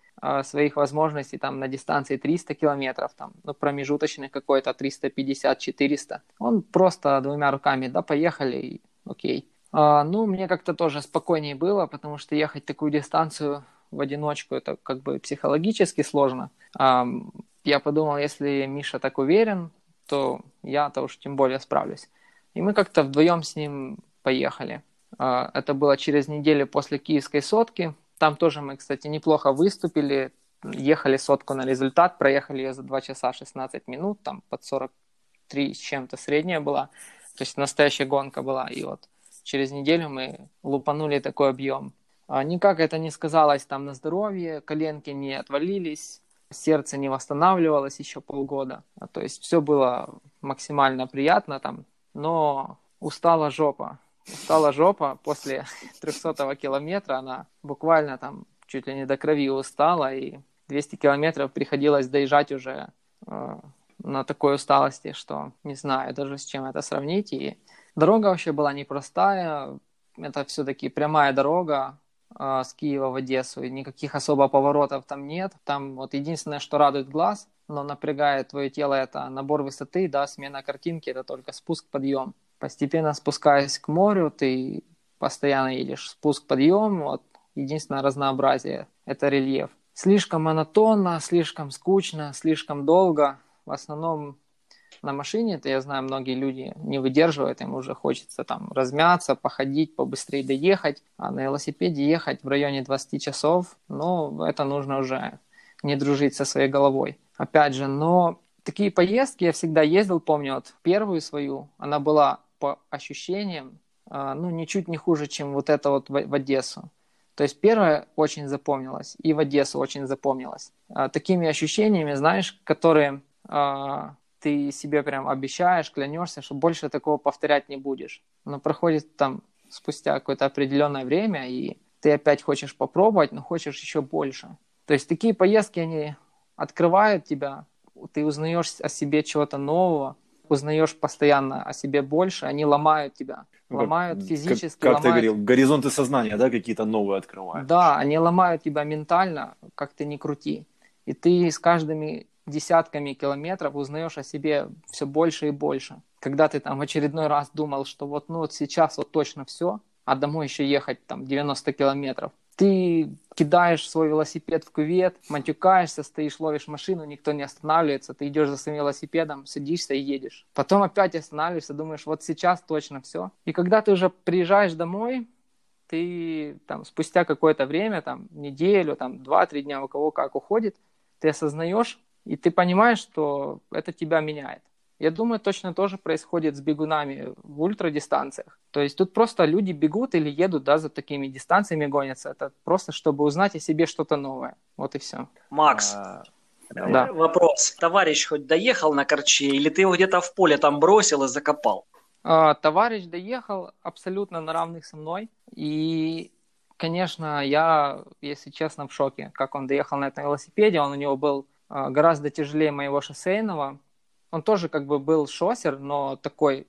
своих возможностей там на дистанции 300 километров, там, ну, промежуточный какой-то 350-400. Он просто двумя руками, да, поехали, и окей. А, ну, мне как-то тоже спокойнее было, потому что ехать такую дистанцию в одиночку, это как бы психологически сложно. А, я подумал, если Миша так уверен, то я-то уж тем более справлюсь. И мы как-то вдвоем с ним поехали. А, это было через неделю после киевской сотки. Там тоже мы, кстати, неплохо выступили. Ехали сотку на результат, проехали ее за 2 часа 16 минут, там под 43 с чем-то средняя была. То есть настоящая гонка была. И вот через неделю мы лупанули такой объем. А никак это не сказалось там на здоровье, коленки не отвалились, сердце не восстанавливалось еще полгода. А то есть все было максимально приятно там, но устала жопа устала жопа после 300 километра, она буквально там чуть ли не до крови устала, и 200 километров приходилось доезжать уже э, на такой усталости, что не знаю даже с чем это сравнить. И дорога вообще была непростая. Это все-таки прямая дорога, э, с Киева в Одессу, и никаких особо поворотов там нет. Там вот единственное, что радует глаз, но напрягает твое тело, это набор высоты, да, смена картинки, это только спуск, подъем. Постепенно спускаясь к морю, ты постоянно едешь спуск, подъем, вот единственное разнообразие – это рельеф. Слишком монотонно, слишком скучно, слишком долго. В основном на машине, это я знаю, многие люди не выдерживают, им уже хочется там размяться, походить, побыстрее доехать, а на велосипеде ехать в районе 20 часов, ну, это нужно уже не дружить со своей головой. Опять же, но такие поездки я всегда ездил, помню, вот первую свою, она была по ощущениям, а, ну, ничуть не хуже, чем вот это вот в, Одессу. То есть первая очень запомнилась, и в Одессу очень запомнилась. А, такими ощущениями, знаешь, которые а, ты себе прям обещаешь, клянешься, что больше такого повторять не будешь. Но проходит там спустя какое-то определенное время, и ты опять хочешь попробовать, но хочешь еще больше. То есть такие поездки, они открывают тебя, ты узнаешь о себе чего-то нового, узнаешь постоянно о себе больше, они ломают тебя. Ну, ломают как, физически. Как, как ломают... ты говорил, горизонты сознания, да, какие-то новые открывают. Да, они ломают тебя ментально, как ты ни крути. И ты с каждыми десятками километров узнаешь о себе все больше и больше. Когда ты там в очередной раз думал, что вот, ну, вот сейчас вот точно все, а домой еще ехать там 90 километров, ты кидаешь свой велосипед в кювет, матюкаешься, стоишь, ловишь машину, никто не останавливается, ты идешь за своим велосипедом, садишься и едешь. Потом опять останавливаешься, думаешь, вот сейчас точно все. И когда ты уже приезжаешь домой, ты там спустя какое-то время, там неделю, там два-три дня, у кого как уходит, ты осознаешь, и ты понимаешь, что это тебя меняет. Я думаю, точно тоже происходит с бегунами в ультрадистанциях. То есть тут просто люди бегут или едут, да, за такими дистанциями гонятся. Это просто, чтобы узнать о себе что-то новое. Вот и все. Макс, а, да. вопрос. Товарищ хоть доехал на корче, или ты его где-то в поле там бросил и закопал? А, товарищ доехал абсолютно на равных со мной. И, конечно, я, если честно, в шоке, как он доехал на этом велосипеде. Он у него был а, гораздо тяжелее моего шоссейного. Он тоже как бы был шоссер, но такой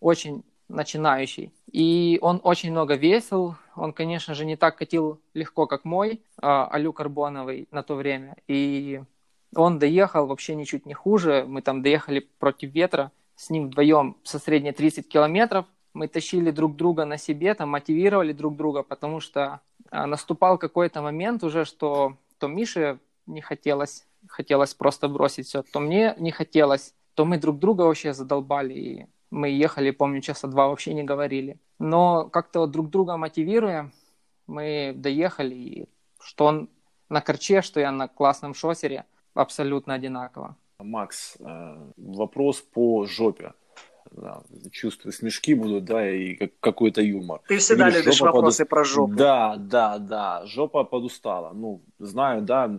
очень начинающий. И он очень много весил. Он, конечно же, не так катил легко, как мой, а, Алю Карбоновый на то время. И он доехал вообще ничуть не хуже. Мы там доехали против ветра с ним вдвоем со средней 30 километров. Мы тащили друг друга на себе, там мотивировали друг друга, потому что а, наступал какой-то момент уже, что то Мише не хотелось хотелось просто бросить все, то мне не хотелось, то мы друг друга вообще задолбали, и мы ехали, помню, часа два вообще не говорили. Но как-то вот друг друга мотивируя, мы доехали, и что он на корче, что я на классном шоссере, абсолютно одинаково. Макс, э, вопрос по жопе. Да, чувствую, смешки будут, да, и какой-то юмор. Ты всегда Говоришь, любишь вопросы под... про жопу. Да, да, да, жопа подустала. Ну, знаю, да,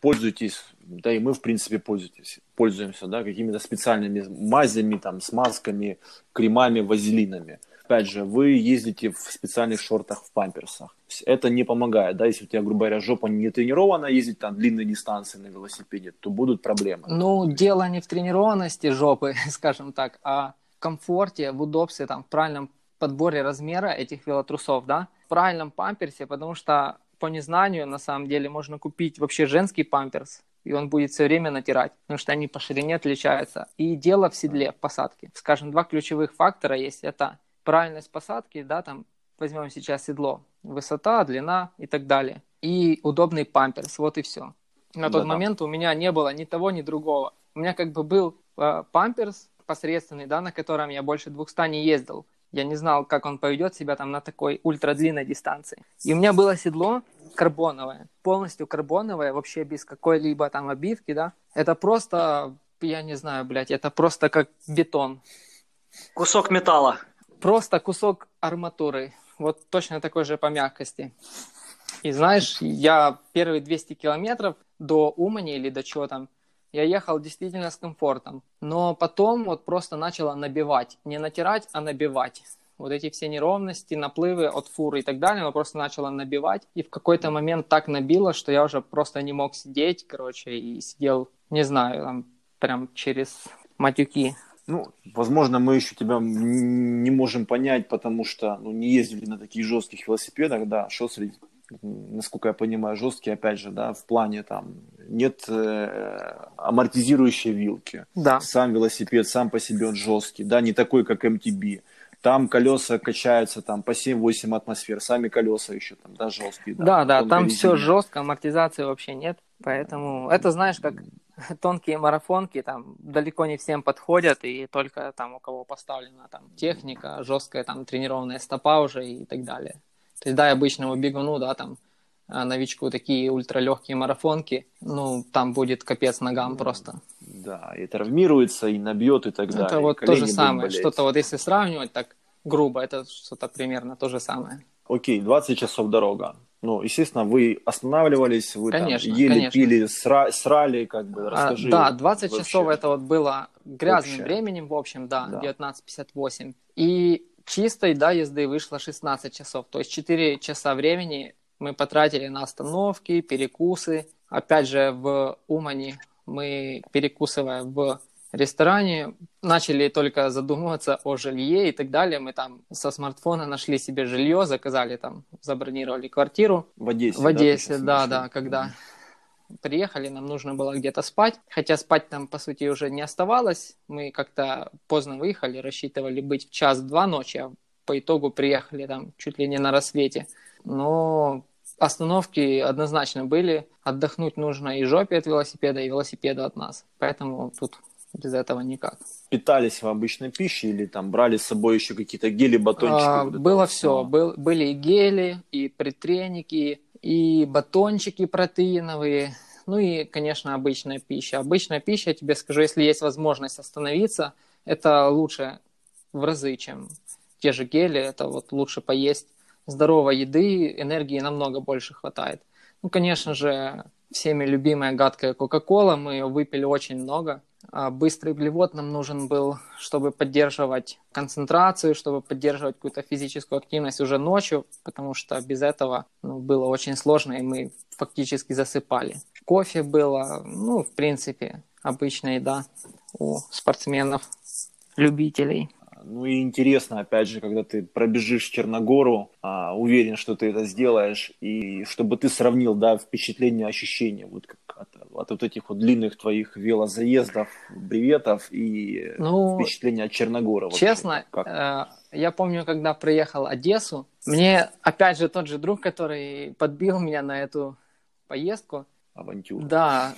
пользуйтесь, да и мы, в принципе, пользуйтесь, пользуемся, да, какими-то специальными мазями, там, смазками, кремами, вазелинами. Опять же, вы ездите в специальных шортах, в памперсах. Это не помогает, да, если у тебя, грубо говоря, жопа не тренирована ездить там длинные дистанции на велосипеде, то будут проблемы. Ну, дело не в тренированности жопы, скажем так, а в комфорте, в удобстве, там, в правильном подборе размера этих велотрусов, да, в правильном памперсе, потому что по незнанию, на самом деле, можно купить вообще женский памперс, и он будет все время натирать, потому что они по ширине отличаются. И дело в седле, в посадке. Скажем, два ключевых фактора есть. Это правильность посадки, да, там возьмем сейчас седло, высота, длина и так далее. И удобный памперс, вот и все. На тот да, момент у меня не было ни того, ни другого. У меня как бы был э, памперс посредственный, да, на котором я больше 200 не ездил. Я не знал, как он поведет себя там на такой ультрадлинной дистанции. И у меня было седло карбоновое, полностью карбоновое, вообще без какой-либо там обивки, да. Это просто, я не знаю, блядь, это просто как бетон. Кусок металла. Просто кусок арматуры. Вот точно такой же по мягкости. И знаешь, я первые 200 километров до Умани или до чего там, я ехал действительно с комфортом. Но потом вот просто начало набивать. Не натирать, а набивать. Вот эти все неровности, наплывы от фуры и так далее, оно просто начало набивать. И в какой-то момент так набило, что я уже просто не мог сидеть, короче, и сидел, не знаю, там, прям через матюки. Ну, возможно, мы еще тебя не можем понять, потому что ну, не ездили на таких жестких велосипедах, да, шоссе, насколько я понимаю, жесткие, опять же, да, в плане там нет э, амортизирующей вилки. Да. Сам велосипед сам по себе он жесткий, да, не такой, как MTB. Там колеса качаются там по 7-8 атмосфер, сами колеса еще там, да, жесткие. Да, да, да там резина. все жестко, амортизации вообще нет. Поэтому это, знаешь, как тонкие марафонки там далеко не всем подходят, и только там у кого поставлена там техника, жесткая там тренированная стопа уже и так далее. То есть, да, обычному бегуну, да, там новичку такие ультралегкие марафонки, ну, там будет капец ногам просто. Да, и травмируется, и набьет, и так далее. Это вот то же самое, что-то вот если сравнивать так грубо, это что-то примерно то же самое. Окей, 20 часов дорога. Ну, естественно, вы останавливались, вы конечно, там ели, конечно. пили, сра- срали, как бы, а, расскажи. А, да, 20 вообще. часов это вот было грязным вообще. временем, в общем, да, да, 19.58. И чистой, да, езды вышло 16 часов. То есть 4 часа времени мы потратили на остановки, перекусы. Опять же, в Умане мы, перекусывая в ресторане, начали только задумываться о жилье и так далее. Мы там со смартфона нашли себе жилье, заказали там, забронировали квартиру. В Одессе, В Одессе, да, да, да когда приехали, нам нужно было где-то спать. Хотя спать там, по сути, уже не оставалось. Мы как-то поздно выехали, рассчитывали быть в час-два ночи, а по итогу приехали там чуть ли не на рассвете. Но остановки однозначно были. Отдохнуть нужно и жопе от велосипеда, и велосипеду от нас. Поэтому тут без этого никак. Питались вы обычной пищей или там брали с собой еще какие-то гели, батончики? А, вот было все. Был, были и гели, и предтреники, и батончики протеиновые, ну и, конечно, обычная пища. Обычная пища, я тебе скажу, если есть возможность остановиться, это лучше в разы, чем те же гели, это вот лучше поесть здоровой еды, энергии намного больше хватает. Ну, конечно же, всеми любимая гадкая Кока-Кола, мы ее выпили очень много. А быстрый углевод нам нужен был, чтобы поддерживать концентрацию, чтобы поддерживать какую-то физическую активность уже ночью, потому что без этого ну, было очень сложно, и мы фактически засыпали. Кофе было, ну, в принципе, обычная еда у спортсменов, любителей. Ну и интересно, опять же, когда ты пробежишь Черногору, а, уверен, что ты это сделаешь, и чтобы ты сравнил, да, впечатление, ощущения вот как от, от вот этих вот длинных твоих велозаездов, бреветов и ну, впечатления от Черногора. Вообще. Честно, как? Э, я помню, когда проехал Одессу, мне опять же тот же друг, который подбил меня на эту поездку. Авантюра. Да,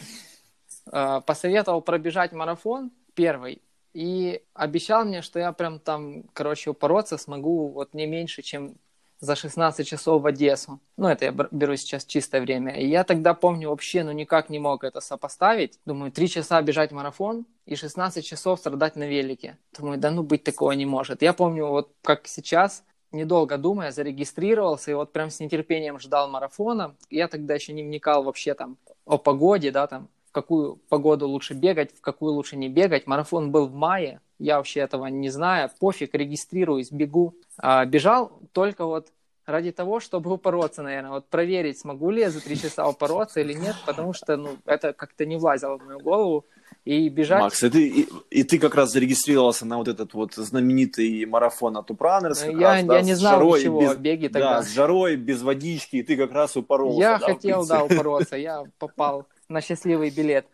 э, посоветовал пробежать марафон первый и обещал мне, что я прям там, короче, упороться смогу вот не меньше, чем за 16 часов в Одессу. Ну, это я беру сейчас чистое время. И я тогда помню вообще, ну, никак не мог это сопоставить. Думаю, 3 часа бежать марафон и 16 часов страдать на велике. Думаю, да ну, быть такого не может. Я помню, вот как сейчас, недолго думая, зарегистрировался и вот прям с нетерпением ждал марафона. Я тогда еще не вникал вообще там о погоде, да, там, в какую погоду лучше бегать, в какую лучше не бегать. Марафон был в мае, я вообще этого не знаю, пофиг, регистрируюсь, бегу. А, бежал только вот ради того, чтобы упороться, наверное, вот проверить, смогу ли я за три часа упороться или нет, потому что, ну, это как-то не влазило в мою голову. И бежать... Макс, и ты, и, и ты как раз зарегистрировался на вот этот вот знаменитый марафон от Упранерс. Я, раз, я да, не знал жарой, ничего без, о беге тогда. Да, с жарой, без водички, и ты как раз упоролся. Я да, хотел, да, упороться, я попал на счастливый билет.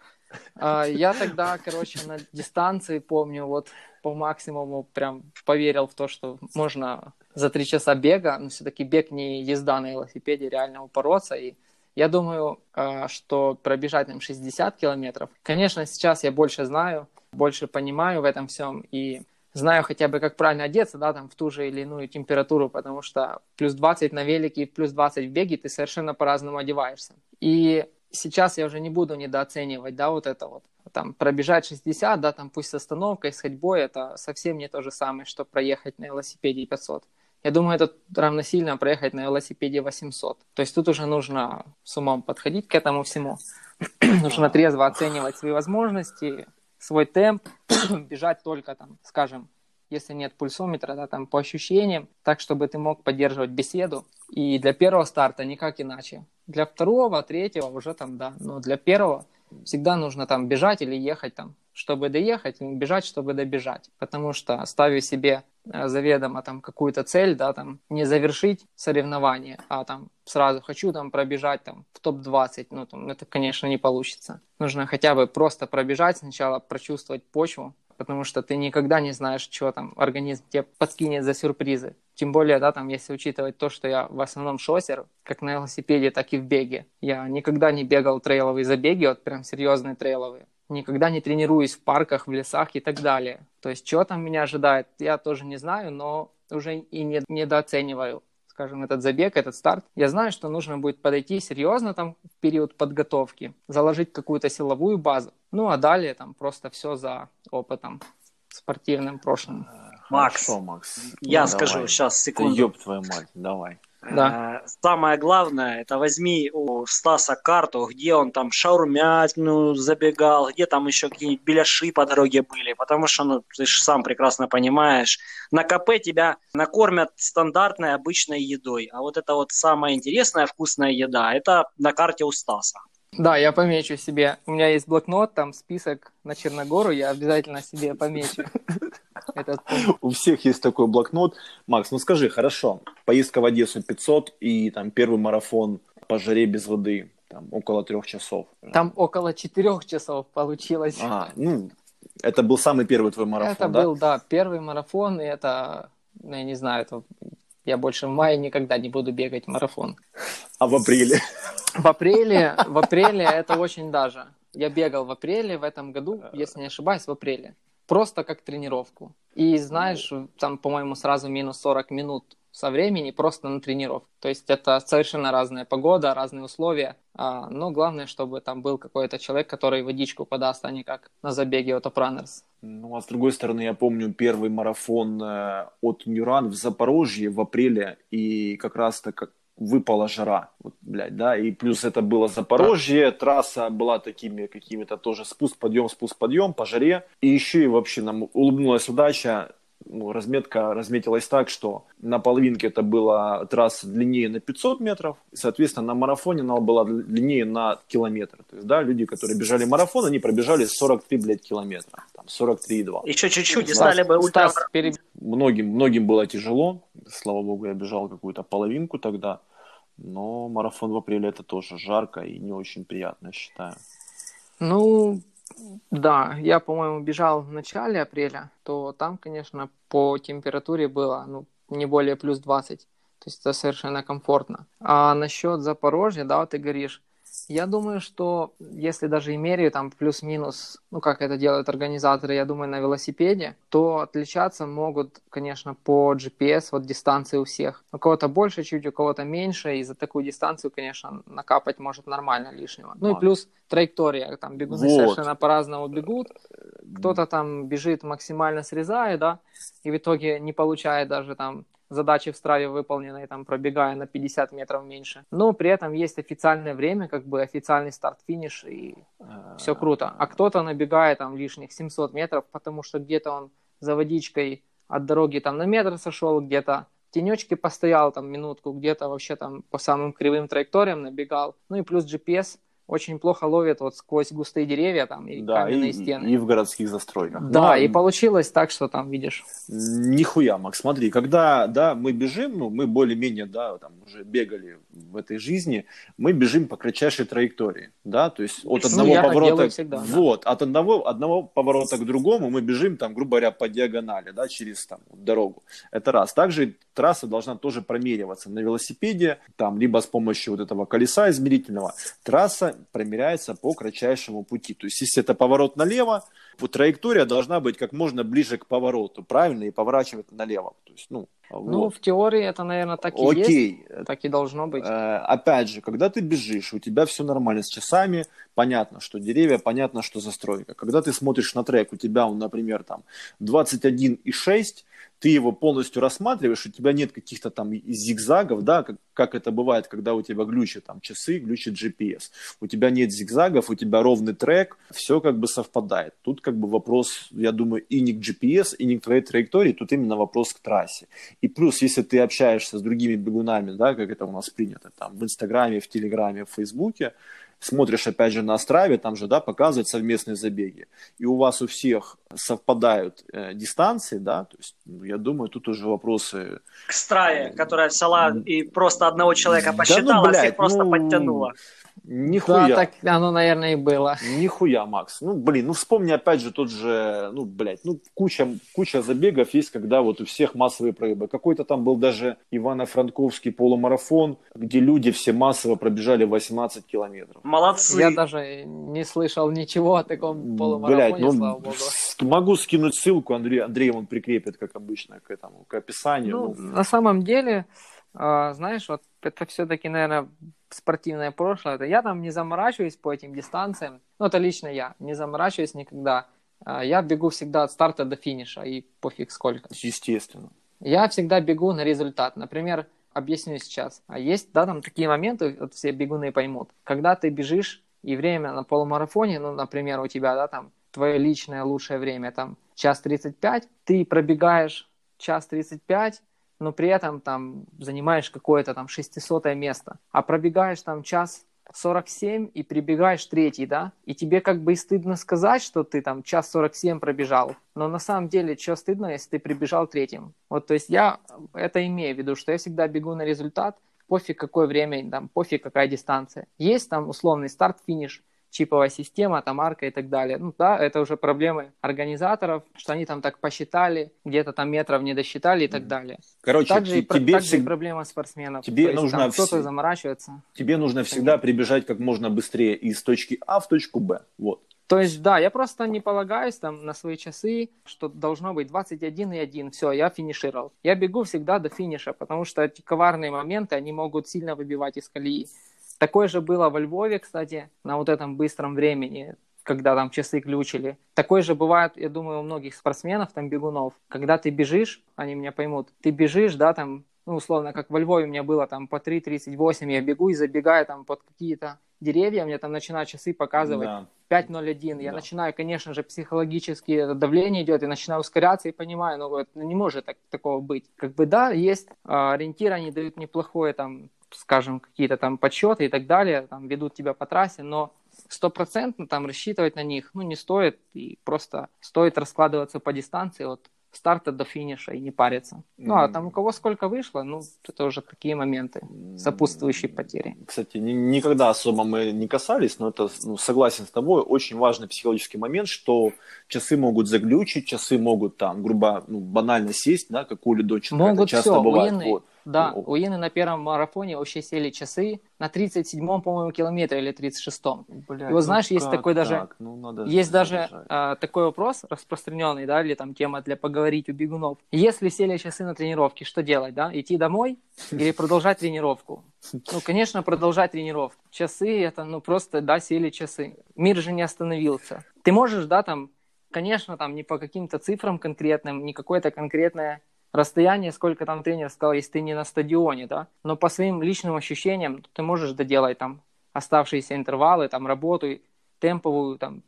А, я тогда, короче, на дистанции, помню, вот по максимуму прям поверил в то, что можно за три часа бега, но все-таки бег не езда на велосипеде, реально упороться. И я думаю, а, что пробежать там 60 километров, конечно, сейчас я больше знаю, больше понимаю в этом всем и знаю хотя бы, как правильно одеться, да, там, в ту же или иную температуру, потому что плюс 20 на велике и плюс 20 в беге ты совершенно по-разному одеваешься. И сейчас я уже не буду недооценивать, да, вот это вот. Там пробежать 60, да, там пусть с остановкой, с ходьбой, это совсем не то же самое, что проехать на велосипеде 500. Я думаю, это равносильно проехать на велосипеде 800. То есть тут уже нужно с умом подходить к этому всему. нужно трезво оценивать свои возможности, свой темп, бежать только там, скажем, если нет пульсометра, да, там по ощущениям, так, чтобы ты мог поддерживать беседу. И для первого старта никак иначе. Для второго, третьего уже там, да, но для первого всегда нужно там бежать или ехать там чтобы доехать, бежать, чтобы добежать. Потому что ставлю себе э, заведомо там какую-то цель, да, там не завершить соревнование, а там сразу хочу там пробежать там в топ-20, ну там это, конечно, не получится. Нужно хотя бы просто пробежать сначала, прочувствовать почву, потому что ты никогда не знаешь, что там организм тебе подкинет за сюрпризы. Тем более, да, там, если учитывать то, что я в основном шоссер, как на велосипеде, так и в беге. Я никогда не бегал трейловые забеги, вот прям серьезные трейловые никогда не тренируюсь в парках, в лесах и так далее. То есть, что там меня ожидает, я тоже не знаю, но уже и не, недооцениваю, скажем, этот забег, этот старт. Я знаю, что нужно будет подойти серьезно там в период подготовки, заложить какую-то силовую базу. Ну, а далее там просто все за опытом спортивным прошлым. Макс, Хорошо, Макс. Я ну, скажу давай. сейчас, секунду. Ёб твою мать, давай. Да. Э, самое главное, это возьми у Стаса карту, где он там шаурмятину забегал, где там еще какие-нибудь беляши по дороге были, потому что, ну, ты же сам прекрасно понимаешь, на КП тебя накормят стандартной обычной едой, а вот это вот самая интересная вкусная еда, это на карте у Стаса. Да, я помечу себе. У меня есть блокнот, там список на Черногору, я обязательно себе помечу. Этот... У всех есть такой блокнот. Макс, ну скажи, хорошо, поездка в Одессу 500 и там первый марафон по жаре без воды, там около трех часов. Там около четырех часов получилось. А, ну, это был самый первый твой марафон, Это да? был, да, первый марафон, и это, ну, я не знаю, это я больше в мае никогда не буду бегать марафон. А в апреле? В апреле, в апреле это очень даже. Я бегал в апреле в этом году, если не ошибаюсь, в апреле просто как тренировку. И знаешь, там, по-моему, сразу минус 40 минут со времени просто на тренировку. То есть это совершенно разная погода, разные условия. А, но главное, чтобы там был какой-то человек, который водичку подаст, а не как на забеге от Опранерс. Ну, а с другой стороны, я помню первый марафон э, от Нюран в Запорожье в апреле, и как раз-то как выпала жара, вот, блядь, да, и плюс это было Запорожье, трасса была такими какими-то тоже спуск, подъем, спуск, подъем по жаре, и еще и вообще нам улыбнулась удача, ну, разметка разметилась так, что на половинке это была трасса длиннее на 500 метров, и, соответственно, на марафоне она была длиннее на километр. То есть, да, люди, которые бежали марафон, они пробежали 43, блядь, километра, там, 43,2. Еще чуть-чуть, и стали бы ультра... Многим, многим было тяжело, слава богу, я бежал какую-то половинку тогда, но марафон в апреле это тоже жарко и не очень приятно, считаю. Ну, да, я, по-моему, бежал в начале апреля, то там, конечно, по температуре было ну, не более плюс 20. То есть это совершенно комфортно. А насчет Запорожья, да, ты говоришь, я думаю, что если даже и меряю там плюс-минус, ну как это делают организаторы, я думаю, на велосипеде, то отличаться могут, конечно, по GPS, вот дистанции у всех. У кого-то больше чуть, у кого-то меньше, и за такую дистанцию, конечно, накапать может нормально лишнего. Ну и плюс траектория, там бегуны вот. совершенно по-разному бегут. Кто-то там бежит максимально срезая, да, и в итоге не получает даже там задачи в страве выполненные, там, пробегая на 50 метров меньше. Но при этом есть официальное время, как бы официальный старт-финиш, и все круто. А кто-то набегает там лишних 700 метров, потому что где-то он за водичкой от дороги там на метр сошел, где-то в тенечке постоял там минутку, где-то вообще там по самым кривым траекториям набегал. Ну и плюс GPS очень плохо ловит вот сквозь густые деревья там и да, каменные и, стены. И в городских застройках. Да, да, и получилось так, что там, видишь. Нихуя, Макс, смотри, когда, да, мы бежим, ну, мы более-менее, да, там уже бегали в этой жизни, мы бежим по кратчайшей траектории, да, то есть от ну, одного ну, поворота, всегда, вот, да. от одного, одного поворота к другому мы бежим там, грубо говоря, по диагонали, да, через там дорогу. Это раз. Также трасса должна тоже промериваться на велосипеде, там, либо с помощью вот этого колеса измерительного. Трасса промеряется по кратчайшему пути. То есть, если это поворот налево, вот траектория должна быть как можно ближе к повороту, правильно, и поворачивать налево. То есть, ну, ну, вот. в теории это, наверное, так и Окей. есть, так и должно быть. Э, опять же, когда ты бежишь, у тебя все нормально с часами, понятно, что деревья, понятно, что застройка. Когда ты смотришь на трек, у тебя он, например, там 21,6, ты его полностью рассматриваешь, у тебя нет каких-то там зигзагов, да, как, как это бывает, когда у тебя глючат там часы, глючит GPS. У тебя нет зигзагов, у тебя ровный трек, все как бы совпадает. Тут как бы вопрос, я думаю, и не к GPS, и не к твоей траектории, тут именно вопрос к трассе. И плюс, если ты общаешься с другими бегунами, да, как это у нас принято, там, в Инстаграме, в Телеграме, в Фейсбуке, смотришь опять же на Острове, там же, да, показывают совместные забеги, и у вас у всех совпадают э, дистанции, да, то есть, ну, я думаю, тут уже вопросы... К Страве, которая взяла и просто одного человека посчитала, да, ну, блядь, всех просто ну... подтянула. Нихуя. Да, так оно, наверное, и было. Нихуя, Макс. Ну, блин, ну вспомни опять же тот же, ну, блядь, ну, куча, куча забегов есть, когда вот у всех массовые проебы. Какой-то там был даже Ивано-Франковский полумарафон, где люди все массово пробежали 18 километров. Молодцы. Я даже не слышал ничего о таком полумарафоне, блядь, ну, слава богу. Могу скинуть ссылку, Андрей, Андрей он прикрепит, как обычно, к этому, к описанию. Ну, ну. на самом деле, а, знаешь, вот это все-таки, наверное, спортивное прошлое. Это я там не заморачиваюсь по этим дистанциям. Ну, это лично я. Не заморачиваюсь никогда. А, я бегу всегда от старта до финиша, и пофиг сколько. Естественно. Я всегда бегу на результат. Например, объясню сейчас. А есть, да, там такие моменты, вот все бегуны поймут. Когда ты бежишь, и время на полумарафоне, ну, например, у тебя, да, там, твое личное лучшее время, там, час 35, ты пробегаешь час 35, но при этом там занимаешь какое-то там 600 место, а пробегаешь там час 47 и прибегаешь третий, да, и тебе как бы и стыдно сказать, что ты там час 47 пробежал, но на самом деле, что стыдно, если ты прибежал третьим. Вот, то есть я это имею в виду, что я всегда бегу на результат, пофиг какое время, там, пофиг какая дистанция. Есть там условный старт-финиш, чиповая система, там арка и так далее. Ну да, это уже проблемы организаторов, что они там так посчитали, где-то там метров не досчитали и так далее. Короче, также тебе также всег... проблема спортсменов. Тебе То нужно есть, кто-то заморачивается. Тебе нужно всегда прибежать как можно быстрее из точки А в точку Б. Вот. То есть, да, я просто не полагаюсь там на свои часы, что должно быть 21 и 1, все, я финишировал. Я бегу всегда до финиша, потому что эти коварные моменты, они могут сильно выбивать из колеи. Такое же было во Львове, кстати, на вот этом быстром времени, когда там часы глючили. Такое же бывает, я думаю, у многих спортсменов, там, бегунов. Когда ты бежишь, они меня поймут, ты бежишь, да, там, ну, условно, как во Львове у меня было там по 3.38, я бегу и забегаю там под какие-то деревья, мне там начинают часы показывать да. 5.01. Я да. начинаю, конечно же, психологически давление идет, и начинаю ускоряться и понимаю, ну, вот, не может так, такого быть. Как бы, да, есть а, ориентиры, они дают неплохое там скажем, какие-то там подсчеты и так далее, там ведут тебя по трассе, но стопроцентно там рассчитывать на них, ну, не стоит, и просто стоит раскладываться по дистанции от старта до финиша и не париться. Ну, а там у кого сколько вышло, ну, это уже такие моменты, сопутствующие потери. Кстати, ни, никогда особо мы не касались, но это, ну, согласен с тобой, очень важный психологический момент, что часы могут заглючить, часы могут там, грубо, ну, банально сесть, да, как у ледочника, могут это часто все, бывает. Уины, вот. Да, у Ины на первом марафоне вообще сели часы на 37-м, по-моему, километре или 36-м. Блядь, и вот знаешь, ну есть такой так? даже, ну, надо есть даже а, такой вопрос распространенный, да, или там тема для поговорить у бегунов. Если сели часы на тренировке, что делать, да? Идти домой или продолжать тренировку? Ну, конечно, продолжать тренировку. Часы это, ну, просто, да, сели часы. Мир же не остановился. Ты можешь, да, там, конечно, там не по каким-то цифрам конкретным, не какое-то конкретное расстояние, сколько там тренер сказал, если ты не на стадионе, да, но по своим личным ощущениям ты можешь доделать там оставшиеся интервалы, там работу, темповую, там,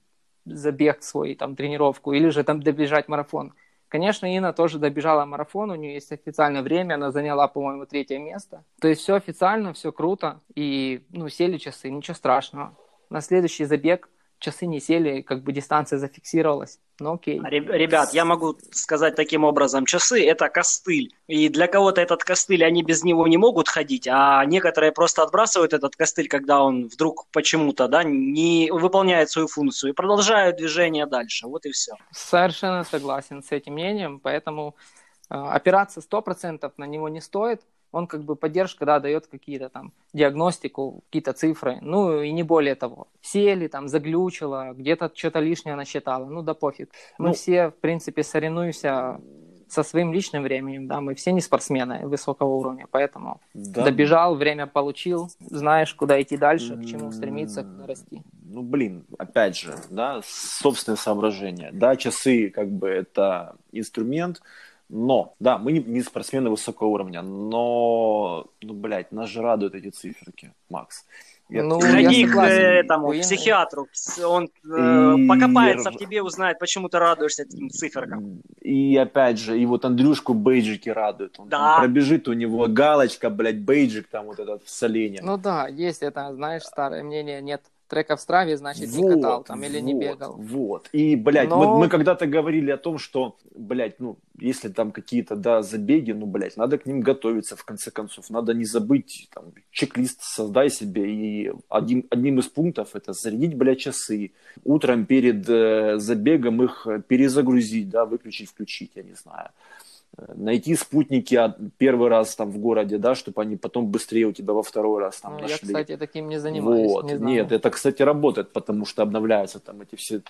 забег свой, там, тренировку, или же там добежать марафон. Конечно, Инна тоже добежала марафон, у нее есть официальное время, она заняла, по-моему, третье место. То есть все официально, все круто, и, ну, сели часы, ничего страшного. На следующий забег часы не сели, как бы дистанция зафиксировалась. Ну окей. Ребят, я могу сказать таким образом, часы это костыль. И для кого-то этот костыль, они без него не могут ходить, а некоторые просто отбрасывают этот костыль, когда он вдруг почему-то да, не выполняет свою функцию и продолжают движение дальше. Вот и все. Совершенно согласен с этим мнением, поэтому э, опираться 100% на него не стоит он как бы поддержка, да, дает какие-то там диагностику, какие-то цифры, ну и не более того. Сели, там, заглючило, где-то что-то лишнее насчитало, ну да пофиг. Мы ну, все, в принципе, соревнуемся со своим личным временем, да, мы все не спортсмены высокого уровня, поэтому да. добежал, время получил, знаешь, куда идти дальше, к чему стремиться, куда расти. Ну, блин, опять же, да, собственные соображения, да, часы, как бы, это инструмент, но, да, мы не, не спортсмены высокого уровня, но, ну, блядь, нас же радуют эти циферки, Макс. Ну, Ходи к этому, к психиатру, он э, и... покопается в тебе, узнает, почему ты радуешься этим циферкам. И опять же, и вот Андрюшку бейджики радуют. Он да. пробежит, у него галочка, блядь, бейджик там вот этот в солене. Ну да, есть это, знаешь, старое мнение, нет трека в страве, значит, вот, не катал там или вот, не бегал. Вот. И, блядь, Но... мы, мы когда-то говорили о том, что, блядь, ну, если там какие-то, да, забеги, ну, блядь, надо к ним готовиться, в конце концов. Надо не забыть, там, чек-лист создай себе. И один, одним из пунктов это зарядить, блядь, часы. Утром перед э, забегом их перезагрузить, да, выключить, включить, я не знаю найти спутники первый раз там в городе, да, чтобы они потом быстрее у тебя во второй раз там ну, нашли. Я, кстати, таким не занимаюсь. Вот. Не знаю. Нет, это, кстати, работает, потому что обновляются там эти все,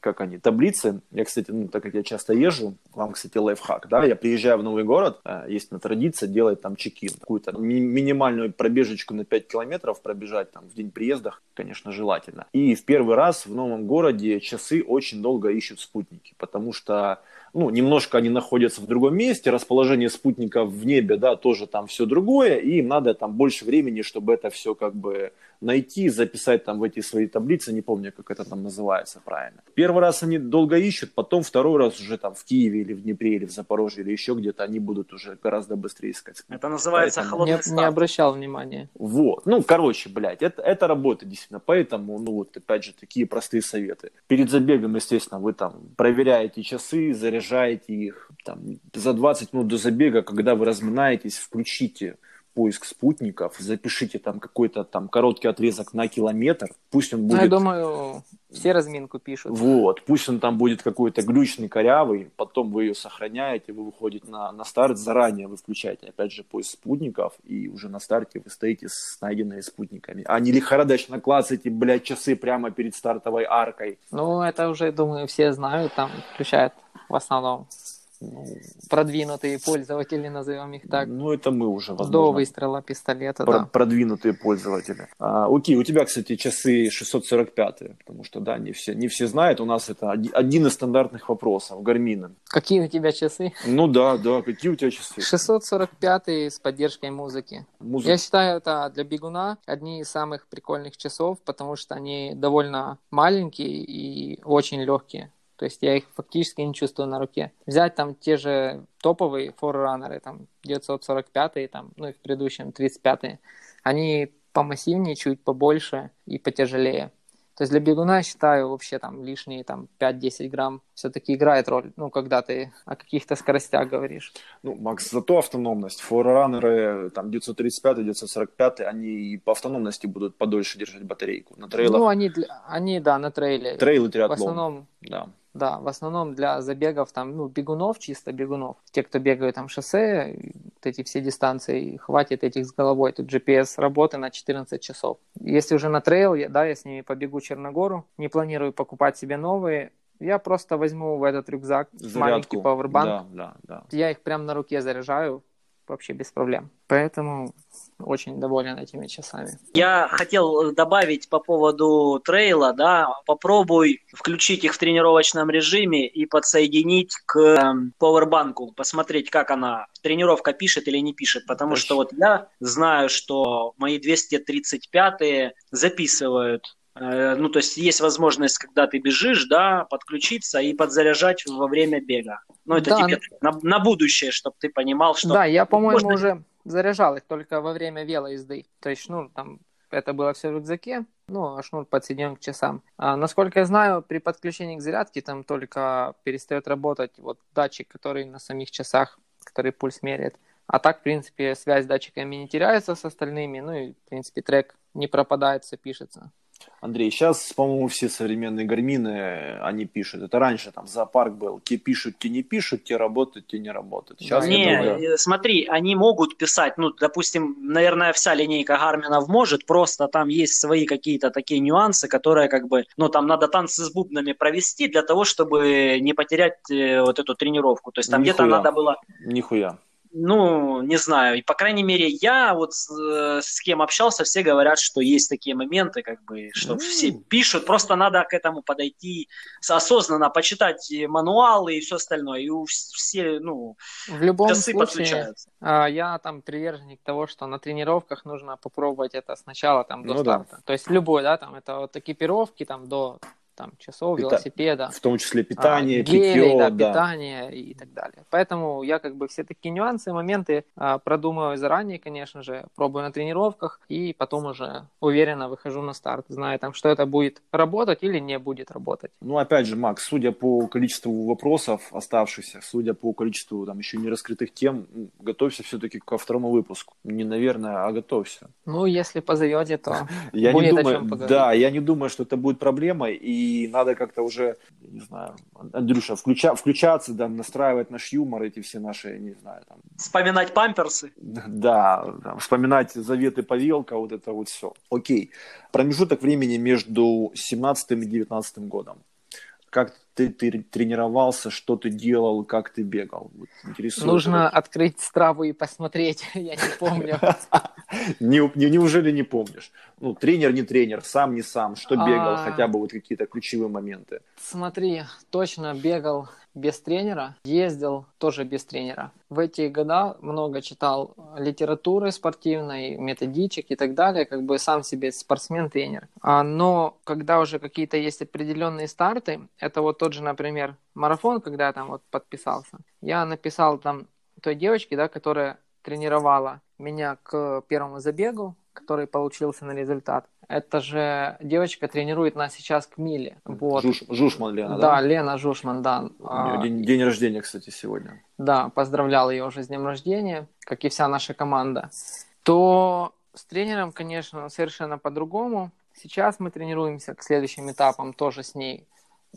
как они, таблицы. Я, кстати, ну, так как я часто езжу, вам, кстати, лайфхак, да, я приезжаю в новый город, э, есть на традиция делать там чекин, какую-то ми- минимальную пробежечку на 5 километров пробежать там в день приезда, конечно, желательно. И в первый раз в новом городе часы очень долго ищут спутники, потому что ну, немножко они находятся в другом месте, расположение спутников в небе, да, тоже там все другое, и им надо там больше времени, чтобы это все как бы найти, записать там в эти свои таблицы, не помню, как это там называется правильно. Первый раз они долго ищут, потом второй раз уже там в Киеве или в Днепре или в Запорожье или еще где-то они будут уже гораздо быстрее искать. Это называется Поэтому... холодный не, не обращал внимания. Вот, ну, короче, блядь, это, это работает действительно, поэтому, ну, вот, опять же, такие простые советы. Перед забегом, естественно, вы там проверяете часы, заряжаете их, там, за 20 минут до забега, когда вы разминаетесь, включите поиск спутников, запишите там какой-то там короткий отрезок на километр, пусть он будет... Ну, я думаю, все разминку пишут. Вот, пусть он там будет какой-то глючный, корявый, потом вы ее сохраняете, вы выходите на, на старт, заранее вы включаете, опять же, поиск спутников, и уже на старте вы стоите с найденными спутниками, а не лихорадочно клацаете, блядь, часы прямо перед стартовой аркой. Ну, это уже, думаю, все знают, там включают в основном продвинутые пользователи, назовем их так. Ну, это мы уже, возможно. До выстрела пистолета, про- да. Продвинутые пользователи. А, окей, у тебя, кстати, часы 645, потому что, да, не все, не все знают, у нас это один из стандартных вопросов, Гармина. Какие у тебя часы? Ну да, да, какие у тебя часы? 645 с поддержкой музыки. Музыка. Я считаю, это для бегуна одни из самых прикольных часов, потому что они довольно маленькие и очень легкие. То есть я их фактически не чувствую на руке. Взять там те же топовые форранеры, там 945, там, ну и в предыдущем 35, они помассивнее, чуть побольше и потяжелее. То есть для бегуна, я считаю, вообще там лишние там 5-10 грамм все-таки играет роль, ну, когда ты о каких-то скоростях говоришь. Ну, Макс, зато автономность. Форранеры, там, 935 945 они по автономности будут подольше держать батарейку. На трейлах... Ну, они, они да, на трейле. Трейлы триатлон. В основном, да. Да, в основном для забегов там, ну, бегунов, чисто бегунов. Те, кто бегают там шоссе, вот эти все дистанции, хватит этих с головой. Тут GPS работы на 14 часов. Если уже на трейл, я, да, я с ними побегу Черногору, не планирую покупать себе новые, я просто возьму в этот рюкзак Зарядку. маленький пауэрбанк. Да, да, да. Я их прям на руке заряжаю, вообще без проблем. Поэтому очень доволен этими часами. Я хотел добавить по поводу трейла, да, попробуй включить их в тренировочном режиме и подсоединить к эм, пауэрбанку, посмотреть, как она, тренировка пишет или не пишет, потому Точно. что вот я знаю, что мои 235 записывают ну, то есть есть возможность, когда ты бежишь, да, подключиться и подзаряжать во время бега. Ну, это да, тебе на, на будущее, чтобы ты понимал, что... Да, я, по-моему, можно... уже заряжал их только во время велоезды. То есть, ну, там, это было все в рюкзаке, ну, а шнур подсоединен к часам. А, насколько я знаю, при подключении к зарядке там только перестает работать вот датчик, который на самих часах, который пульс меряет. А так, в принципе, связь с датчиками не теряется с остальными, ну и, в принципе, трек не пропадает, все пишется. Андрей, сейчас, по-моему, все современные гармины, они пишут. Это раньше там зоопарк был. Те пишут, те не пишут, те работают, те не работают. Сейчас, не, думаю... Э, смотри, они могут писать, ну, допустим, наверное, вся линейка гарминов может, просто там есть свои какие-то такие нюансы, которые как бы, ну, там надо танцы с бубнами провести для того, чтобы не потерять э, вот эту тренировку. То есть там где-то надо было... Нихуя. Ну, не знаю, и по крайней мере я вот с, э, с кем общался, все говорят, что есть такие моменты, как бы, что mm. все пишут, просто надо к этому подойти осознанно, почитать мануалы и все остальное, и у все, ну, в любом случае, а, я там приверженник того, что на тренировках нужно попробовать это сначала там до ну, старта, да. то есть любой, да, там это вот экипировки там до там, часов, Пита... велосипеда. В том числе питание, а, гели, да, да, питание и так далее. Поэтому я как бы все такие нюансы, моменты а, продумываю заранее, конечно же, пробую на тренировках и потом уже уверенно выхожу на старт, зная там, что это будет работать или не будет работать. Ну, опять же, Макс, судя по количеству вопросов оставшихся, судя по количеству там еще не раскрытых тем, готовься все-таки ко второму выпуску. Не, наверное, а готовься. Ну, если позовете, то я будет не думаю, о чем поговорить. Да, я не думаю, что это будет проблемой, и и надо как-то уже, не знаю, Андрюша, включа, включаться, да, настраивать наш юмор, эти все наши, не знаю, там... Вспоминать памперсы. Да, да вспоминать заветы Павелка, вот это вот все. Окей. Промежуток времени между 17 и 19 годом. Как ты, ты тренировался, что ты делал, как ты бегал? Вот, Нужно это. открыть страву и посмотреть, я не помню. не, не, неужели не помнишь? Ну, тренер не тренер, сам не сам, что бегал, а... хотя бы вот какие-то ключевые моменты. Смотри, точно бегал без тренера, ездил тоже без тренера. В эти года много читал литературы спортивной, методичек и так далее, как бы сам себе спортсмен-тренер. А, но когда уже какие-то есть определенные старты, это вот тот же, например, марафон, когда я там вот подписался, я написал там той девочке, да, которая тренировала меня к первому забегу, который получился на результат. Это же девочка тренирует нас сейчас к Миле. Вот. Жуш, Жушман Лена, да? Да, Лена Жушман, да. День, день рождения, кстати, сегодня. Да, поздравлял ее уже с днем рождения, как и вся наша команда. То с тренером, конечно, совершенно по-другому. Сейчас мы тренируемся к следующим этапам тоже с ней.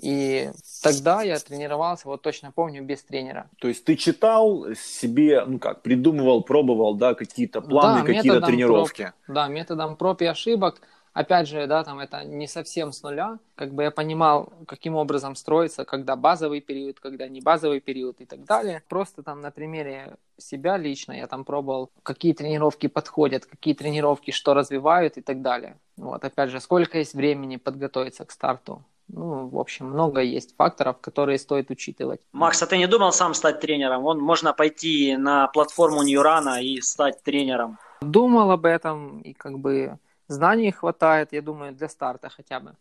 И тогда я тренировался, вот точно помню, без тренера. То есть ты читал себе, ну как, придумывал, пробовал, да, какие-то планы, да, какие-то тренировки? Проб, да, методом проб и ошибок. Опять же, да, там это не совсем с нуля. Как бы я понимал, каким образом строится, когда базовый период, когда не базовый период и так далее. Просто там на примере себя лично я там пробовал, какие тренировки подходят, какие тренировки что развивают и так далее. Вот, опять же, сколько есть времени подготовиться к старту ну, в общем, много есть факторов, которые стоит учитывать. Макс, а ты не думал сам стать тренером? Вон, можно пойти на платформу Ньюрана и стать тренером. Думал об этом, и как бы знаний хватает, я думаю, для старта хотя бы.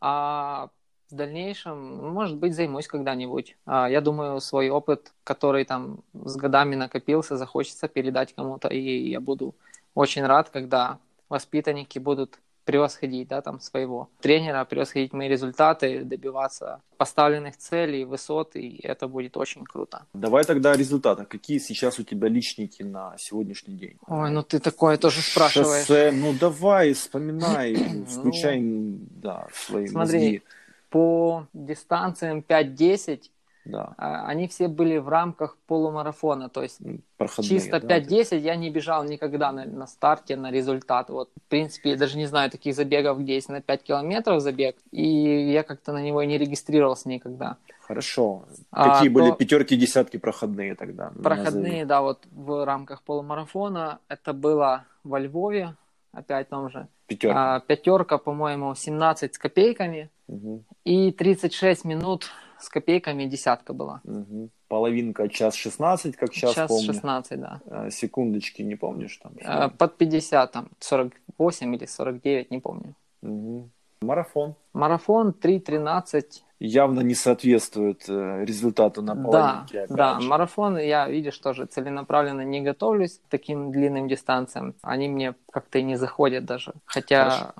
А в дальнейшем, может быть, займусь когда-нибудь. А, я думаю, свой опыт, который там с годами накопился, захочется передать кому-то, и я буду очень рад, когда воспитанники будут превосходить, да, там, своего тренера, превосходить мои результаты, добиваться поставленных целей, высот, и это будет очень круто. Давай тогда о результатах. Какие сейчас у тебя личники на сегодняшний день? Ой, ну ты такое тоже спрашиваешь. Шоссе, ну давай, вспоминай, ну, включай, да, свои Смотри, мозги. по дистанциям 5-10 да. А, они все были в рамках полумарафона, то есть Проходные, чисто да, 5-10 я не бежал никогда на, на старте на результат. Вот, в принципе, я даже не знаю таких забегов, где есть на 5 километров забег, и я как-то на него не регистрировался никогда. Хорошо. А, Какие а, были пятерки, десятки проходные тогда? Проходные, да, вот в рамках полумарафона. Это было во Львове, опять там же. Пятерка. А, пятерка, по-моему, 17 с копейками. Угу. И 36 минут с копейками десятка была. Угу. Половинка час 16, как сейчас час помню. Час 16, да. А, секундочки, не помнишь там? А, под 50, там 48 или 49, не помню. Угу. Марафон. Марафон 3.13. Явно не соответствует э, результату на половинке. Да, да, же. марафон я, видишь, тоже целенаправленно не готовлюсь к таким длинным дистанциям. Они мне как-то и не заходят даже. Хотя Хорошо.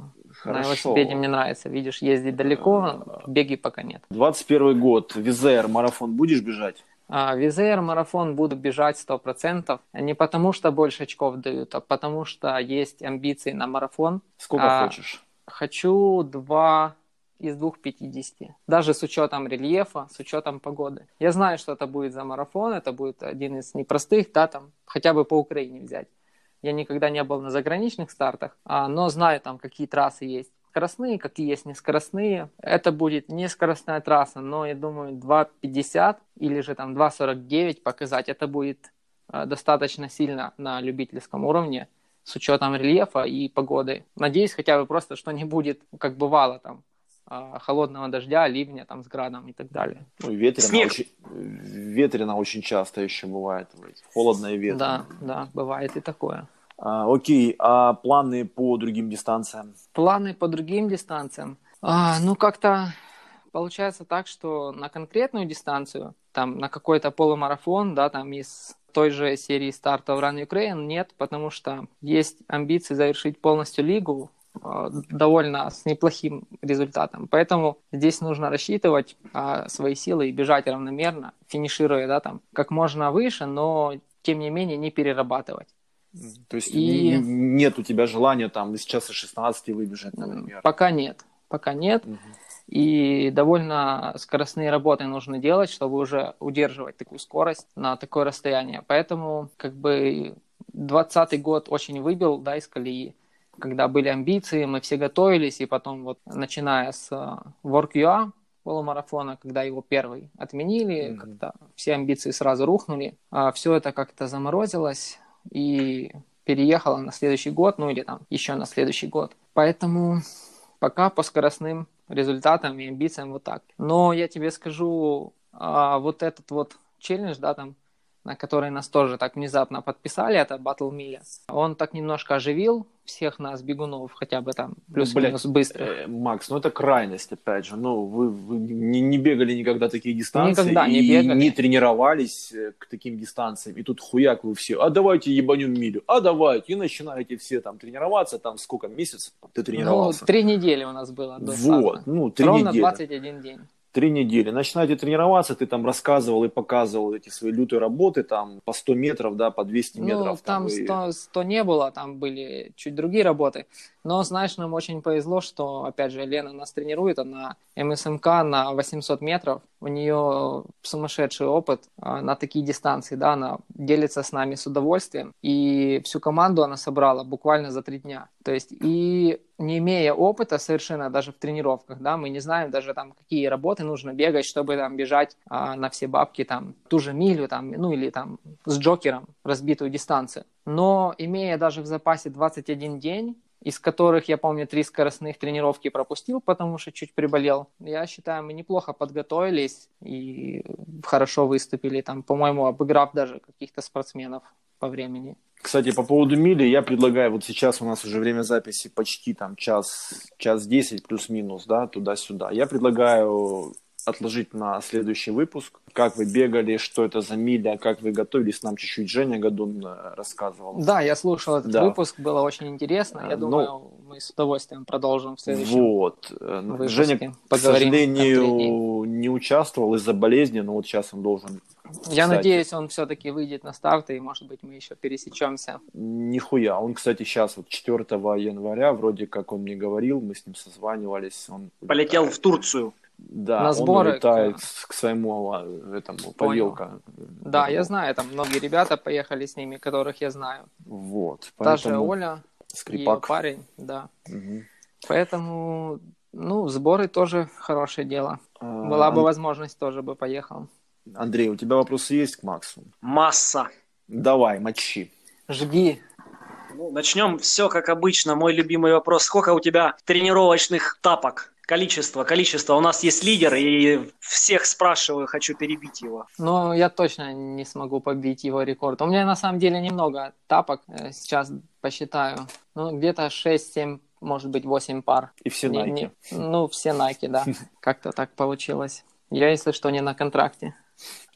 Хорошо. На велосипеде мне нравится. Видишь, ездить далеко, беги пока нет. 21 год. Визер, марафон будешь бежать? А, Визер, марафон буду бежать 100%. Не потому, что больше очков дают, а потому, что есть амбиции на марафон. Сколько а, хочешь? Хочу 2 из 2,50. Даже с учетом рельефа, с учетом погоды. Я знаю, что это будет за марафон, это будет один из непростых, да, там, хотя бы по Украине взять. Я никогда не был на заграничных стартах, а, но знаю там, какие трассы есть скоростные, какие есть нескоростные. Это будет не скоростная трасса, но я думаю 2.50 или же там 2.49 показать, это будет э, достаточно сильно на любительском уровне с учетом рельефа и погоды. Надеюсь, хотя бы просто, что не будет, как бывало там, а, холодного дождя, ливня там с градом и так далее. Ну, ветрено Снег. очень, ветрено очень часто еще бывает. Холодно и ветрено. Да, да, бывает и такое. А, окей, а планы по другим дистанциям? Планы по другим дистанциям? А, ну, как-то получается так, что на конкретную дистанцию, там, на какой-то полумарафон, да, там из той же серии стартов Run Ukraine нет, потому что есть амбиции завершить полностью лигу, а, довольно с неплохим результатом. Поэтому здесь нужно рассчитывать а, свои силы и бежать равномерно, финишируя да, там, как можно выше, но тем не менее не перерабатывать. То есть и... нет у тебя желания там из часа 16 выбежать, например? Пока нет. Пока нет. Угу. И довольно скоростные работы нужно делать, чтобы уже удерживать такую скорость на такое расстояние. Поэтому как бы 20 год очень выбил да, из колеи когда были амбиции, мы все готовились, и потом вот начиная с э, WorkUA полумарафона, когда его первый отменили, mm-hmm. когда все амбиции сразу рухнули, а все это как-то заморозилось и переехало на следующий год, ну или там еще на следующий год. Поэтому пока по скоростным результатам и амбициям вот так. Но я тебе скажу, а, вот этот вот челлендж, да, там на который нас тоже так внезапно подписали, это Battle Milla. Он так немножко оживил всех нас, бегунов, хотя бы там ну, плюс-минус ну, быстро. Э, Макс, ну это крайность, опять же. Ну, вы, вы не, не бегали никогда такие дистанции. Никогда не бегали. не тренировались э, к таким дистанциям. И тут хуяк вы все, а давайте ебанем милю, а давайте. И начинаете все там тренироваться, там сколько месяцев ты тренировался? Ну, три недели у нас было до Вот, ну, три Ровно недели. 21 день три недели. Начинаете тренироваться, ты там рассказывал и показывал эти свои лютые работы, там по 100 метров, да, по 200 метров. Ну, там, там 100, 100 не было, там были чуть другие работы. Но, знаешь, нам очень повезло, что, опять же, Лена нас тренирует, она МСМК на 800 метров, у нее сумасшедший опыт а, на такие дистанции, да, она делится с нами с удовольствием, и всю команду она собрала буквально за три дня. То есть, и не имея опыта совершенно даже в тренировках, да, мы не знаем даже там, какие работы нужно бегать, чтобы там бежать а, на все бабки, там, ту же милю, там, ну или там с джокером разбитую дистанцию. Но имея даже в запасе 21 день, из которых, я помню, три скоростных тренировки пропустил, потому что чуть приболел. Я считаю, мы неплохо подготовились и хорошо выступили, там, по-моему, обыграв даже каких-то спортсменов по времени. Кстати, по поводу мили, я предлагаю, вот сейчас у нас уже время записи почти там час, час десять плюс-минус, да, туда-сюда. Я предлагаю отложить на следующий выпуск. Как вы бегали, что это за миля, как вы готовились, нам чуть-чуть Женя Гадун э, рассказывал. Да, я слушал этот да. выпуск, было очень интересно. Я ну, думаю, мы с удовольствием продолжим в следующем Вот. Э, выпуске. Женя, к сожалению, не участвовал из-за болезни, но вот сейчас он должен я кстати. надеюсь, он все-таки выйдет на старт, и, может быть, мы еще пересечемся. Нихуя. Он, кстати, сейчас, вот 4 января, вроде как он мне говорил, мы с ним созванивались. Он Полетел в Турцию. Да, на сборы, он улетает к, к своему а, этому повелка. Да, я знаю, там многие ребята поехали с ними, которых я знаю. Вот. Та же Оля, Скрипак. ее парень, да. Угу. Поэтому, ну, сборы тоже хорошее дело. А, Была бы возможность, тоже бы поехал. Андрей, у тебя вопросы есть к Максу? Масса. Давай, мочи. Жги. Ну, начнем все как обычно. Мой любимый вопрос. Сколько у тебя тренировочных тапок? Количество, количество. У нас есть лидер, и всех спрашиваю, хочу перебить его. Ну, я точно не смогу побить его рекорд. У меня на самом деле немного тапок, э, сейчас посчитаю. Ну, где-то 6-7, может быть, 8 пар. И все Nike? Не, не, ну, все Nike, да. Как-то так получилось. Я, если что, не на контракте.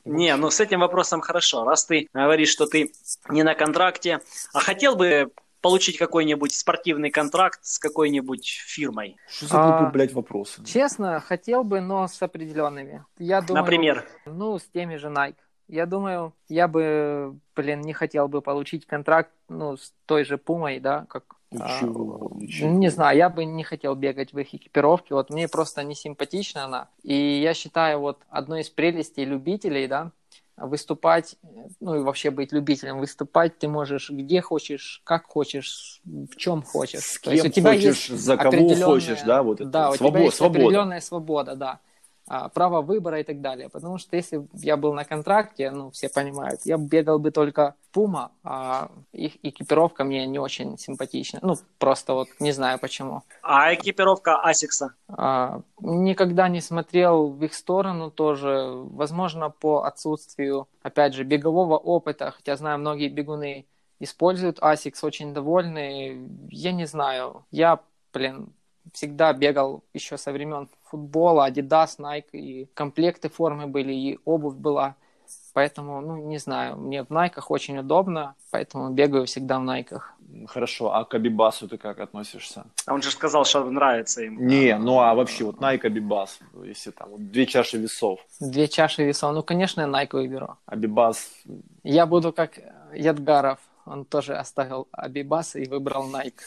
Не, ну с этим вопросом хорошо. Раз ты говоришь, что ты не на контракте, а хотел бы получить какой-нибудь спортивный контракт с какой-нибудь фирмой? Что за глупые, а, блядь, вопросы? Честно, хотел бы, но с определенными. Я думаю, Например? Ну, с теми же Nike. Я думаю, я бы, блин, не хотел бы получить контракт, ну, с той же Пумой, да, как Ничего, а, ничего. Не знаю, я бы не хотел бегать в их экипировке. Вот мне просто не симпатична она. И я считаю, вот одной из прелестей любителей, да, выступать, ну и вообще быть любителем, выступать ты можешь где хочешь, как хочешь, в чем хочешь. С кем То есть у тебя хочешь, есть за кого хочешь, да, вот это. Да, у тебя есть свобода. определенная свобода, да. А, право выбора и так далее. Потому что если бы я был на контракте, ну, все понимают, я бегал бы только Puma, а их экипировка мне не очень симпатична. Ну, просто вот не знаю почему. А экипировка Асикса? А, никогда не смотрел в их сторону тоже. Возможно, по отсутствию, опять же, бегового опыта, хотя знаю, многие бегуны используют Asics, очень довольны. Я не знаю. Я, блин, всегда бегал еще со времен футбола, Adidas, Nike, и комплекты формы были, и обувь была. Поэтому, ну, не знаю, мне в Найках очень удобно, поэтому бегаю всегда в Найках. Хорошо, а к Абибасу ты как относишься? А он же сказал, что нравится ему. Не, ну а вообще вот Nike Абибас, если там вот, две чаши весов. Две чаши весов, ну, конечно, я Nike выберу. Абибас. Я буду как Ядгаров, он тоже оставил Абибас и выбрал Nike.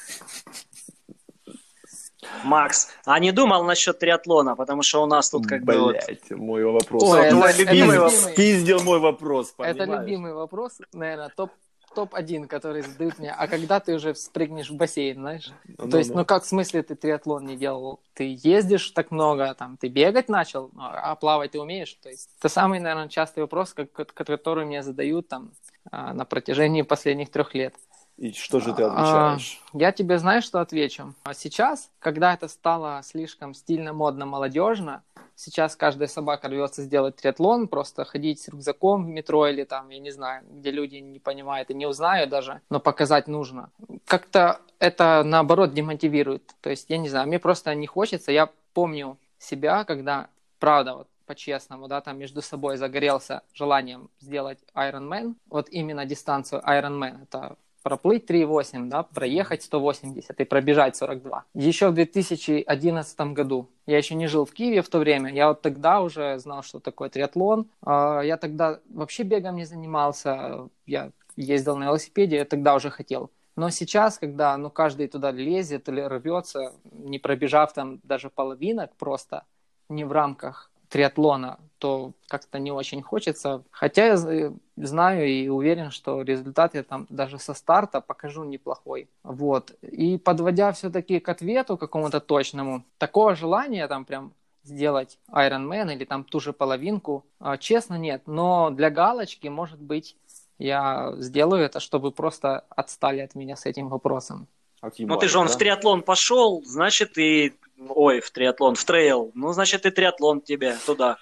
Макс, а не думал насчет триатлона, потому что у нас тут как бы... Блять, мой вопрос. Ой, это- любимый это вопрос. любимый. Пиздил мой вопрос, Это понимаешь? любимый вопрос, наверное, топ топ-1, который задают мне. А когда ты уже спрыгнешь в бассейн, знаешь? Ну, То есть, ну. ну как в смысле ты триатлон не делал? Ты ездишь так много, там, ты бегать начал, ну, а плавать ты умеешь? То есть, это самый, наверное, частый вопрос, который мне задают там а, на протяжении последних трех лет. И что же ты А, отвечаешь? Я тебе знаешь, что отвечу? А сейчас, когда это стало слишком стильно, модно, молодежно, сейчас каждая собака рвется сделать триатлон, просто ходить с рюкзаком в метро или там, я не знаю, где люди не понимают и не узнают даже, но показать нужно. Как-то это, наоборот, демотивирует. То есть, я не знаю, мне просто не хочется. Я помню себя, когда, правда, вот по-честному, да, там между собой загорелся желанием сделать Ironman, вот именно дистанцию Ironman, это проплыть 3,8, да, проехать 180 и пробежать 42. Еще в 2011 году, я еще не жил в Киеве в то время, я вот тогда уже знал, что такое триатлон. А, Я тогда вообще бегом не занимался, я ездил на велосипеде, я тогда уже хотел. Но сейчас, когда ну, каждый туда лезет или рвется, не пробежав там даже половинок просто, не в рамках триатлона, то как-то не очень хочется. Хотя я з- знаю и уверен, что результат я там даже со старта покажу неплохой. Вот. И подводя все-таки к ответу какому-то точному, такого желания там прям сделать Iron Man или там ту же половинку, а, честно, нет. Но для галочки, может быть, я сделаю это, чтобы просто отстали от меня с этим вопросом. Ну ты же он в триатлон пошел, значит и... Ой, в триатлон, в трейл. Ну, значит и триатлон тебе туда.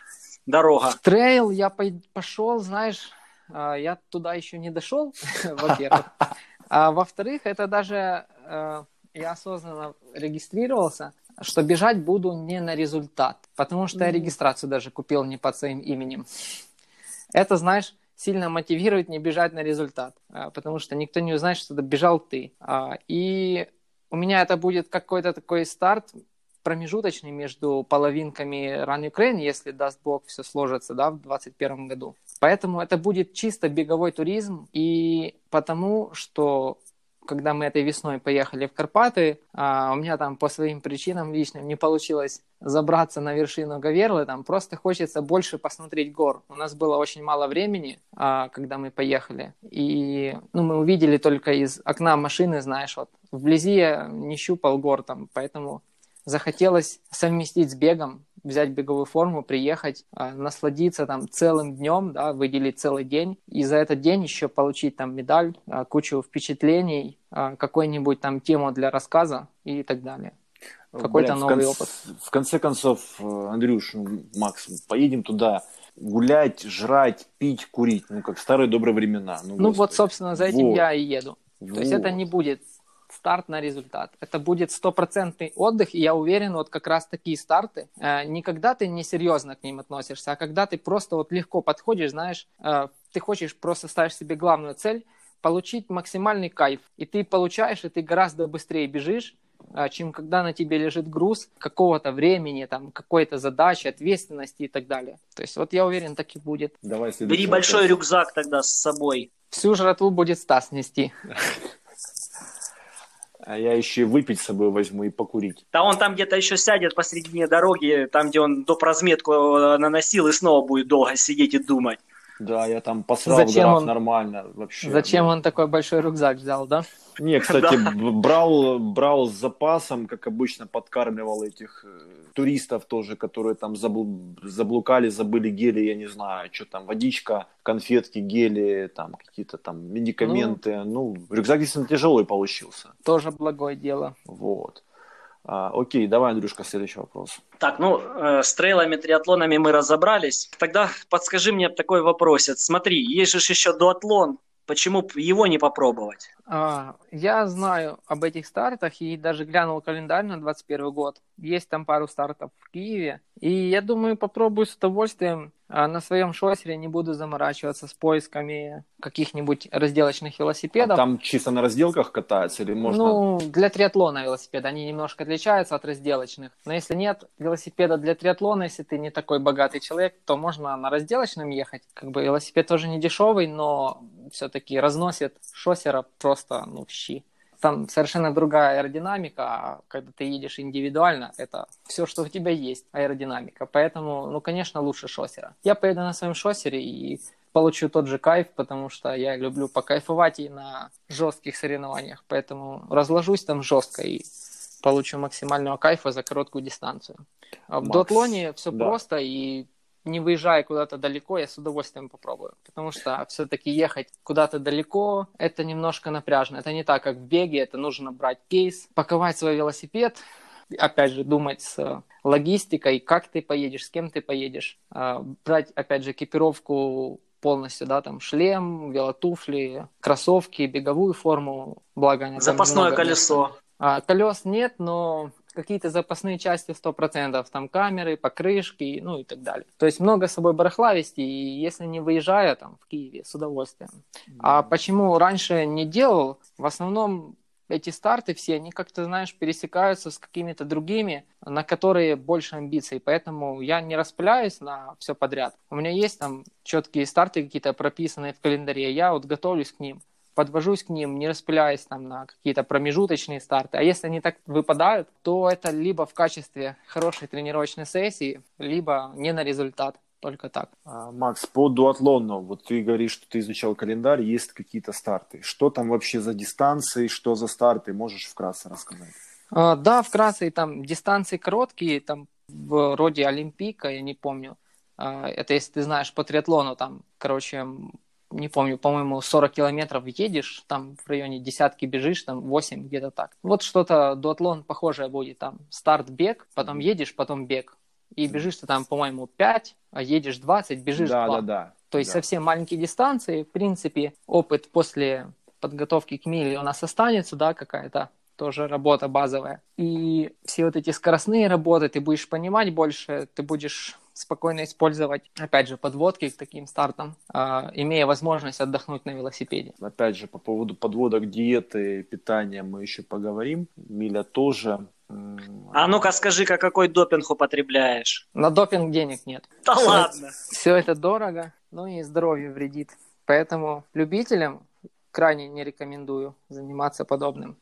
Дорога. Трейл я пошел, знаешь, а, я туда еще не дошел, во-первых. А во-вторых, это даже э, я осознанно регистрировался, что бежать буду не на результат, потому что я регистрацию даже купил не под своим именем. Это, знаешь, сильно мотивирует не бежать на результат, а, потому что никто не узнает, что это бежал ты. А, И у меня это будет какой-то такой старт промежуточный между половинками Run Ukraine, если, даст бог, все сложится да, в 2021 году. Поэтому это будет чисто беговой туризм, и потому что когда мы этой весной поехали в Карпаты, а, у меня там по своим причинам личным не получилось забраться на вершину Гаверлы, там просто хочется больше посмотреть гор. У нас было очень мало времени, а, когда мы поехали, и ну, мы увидели только из окна машины, знаешь, вот вблизи я не щупал гор там, поэтому захотелось совместить с бегом, взять беговую форму, приехать, а, насладиться там целым днем, да, выделить целый день, и за этот день еще получить там медаль, а, кучу впечатлений, а, какую-нибудь там тему для рассказа и так далее. Какой-то новый конц- опыт. В конце концов, э, Андрюш, ну, Макс, поедем туда гулять, жрать, пить, курить, ну, как в старые добрые времена. Ну, Ну вот, собственно, за этим Вот. я и еду. То есть это Вот. не будет старт на результат. Это будет стопроцентный отдых, и я уверен, вот как раз такие старты, э, не когда ты несерьезно к ним относишься, а когда ты просто вот легко подходишь, знаешь, э, ты хочешь, просто ставишь себе главную цель, получить максимальный кайф. И ты получаешь, и ты гораздо быстрее бежишь, э, чем когда на тебе лежит груз какого-то времени, там, какой-то задачи, ответственности и так далее. То есть вот я уверен, так и будет. Давай Бери большой рюкзак тогда с собой. Всю жратву будет Стас нести. А я еще и выпить с собой возьму и покурить. Да он там где-то еще сядет посредине дороги, там, где он доп. разметку э, наносил, и снова будет долго сидеть и думать. Да, я там посрал зачем в он, нормально вообще. Зачем он такой большой рюкзак взял, да? Не, кстати, брал, брал с запасом, как обычно, подкармливал этих э, туристов тоже, которые там заблукали, забыли гели, я не знаю, что там, водичка, конфетки, гели, там какие-то там медикаменты. Ну, ну рюкзак действительно тяжелый получился. Тоже благое дело. Вот. А, окей, давай, Андрюшка, следующий вопрос. Так, ну, э, с трейлами, триатлонами мы разобрались. Тогда подскажи мне такой вопросец. Смотри, есть же еще дуатлон. Почему его не попробовать? А, я знаю об этих стартах и даже глянул календарь на 2021 год. Есть там пару стартов в Киеве. И я думаю, попробую с удовольствием а на своем шоссере не буду заморачиваться с поисками каких-нибудь разделочных велосипедов. А там чисто на разделках катаются или можно? Ну, для триатлона велосипеда. Они немножко отличаются от разделочных. Но если нет велосипеда для триатлона, если ты не такой богатый человек, то можно на разделочном ехать. Как бы велосипед тоже не дешевый, но все-таки разносит шоссера просто, ну, в щи там совершенно другая аэродинамика, а когда ты едешь индивидуально, это все, что у тебя есть, аэродинамика. Поэтому, ну, конечно, лучше шоссера. Я поеду на своем шоссере и получу тот же кайф, потому что я люблю покайфовать и на жестких соревнованиях. Поэтому разложусь там жестко и получу максимального кайфа за короткую дистанцию. А в Макс, дуатлоне все да. просто и не выезжая куда-то далеко, я с удовольствием попробую. Потому что все-таки ехать куда-то далеко, это немножко напряжно. Это не так, как в беге, это нужно брать кейс, паковать свой велосипед, опять же, думать с логистикой, как ты поедешь, с кем ты поедешь, а, брать, опять же, экипировку полностью, да, там шлем, велотуфли, кроссовки, беговую форму, благо они Запасное колесо. А, колес нет, но какие-то запасные части 100%, там камеры, покрышки, ну и так далее. То есть много с собой барахла вести, и если не выезжая там в Киеве, с удовольствием. Mm-hmm. А почему раньше не делал? В основном эти старты все, они как-то, знаешь, пересекаются с какими-то другими, на которые больше амбиций, поэтому я не распыляюсь на все подряд. У меня есть там четкие старты какие-то прописанные в календаре, я вот готовлюсь к ним подвожусь к ним, не распыляясь там на какие-то промежуточные старты. А если они так выпадают, то это либо в качестве хорошей тренировочной сессии, либо не на результат. Только так. А, Макс, по дуатлону, вот ты говоришь, что ты изучал календарь, есть какие-то старты. Что там вообще за дистанции, что за старты, можешь вкратце рассказать? А, да, вкратце, там дистанции короткие, там вроде Олимпийка, я не помню. А, это если ты знаешь по триатлону, там, короче, не помню, по-моему, 40 километров едешь, там в районе десятки бежишь, там 8, где-то так. Вот что-то дуатлон похожее будет, там старт-бег, потом едешь, потом бег. И бежишь ты там, по-моему, 5, а едешь 20, бежишь да, 2. Да, да, То есть да. совсем маленькие дистанции, в принципе, опыт после подготовки к миле у нас останется, да, какая-то тоже работа базовая. И все вот эти скоростные работы ты будешь понимать больше, ты будешь спокойно использовать, опять же, подводки к таким стартам, э, имея возможность отдохнуть на велосипеде. Опять же, по поводу подводок, диеты, питания мы еще поговорим. Миля тоже. А ну-ка скажи-ка, какой допинг употребляешь? На допинг денег нет. Да все, ладно. Все это дорого, но и здоровью вредит. Поэтому любителям крайне не рекомендую заниматься подобным.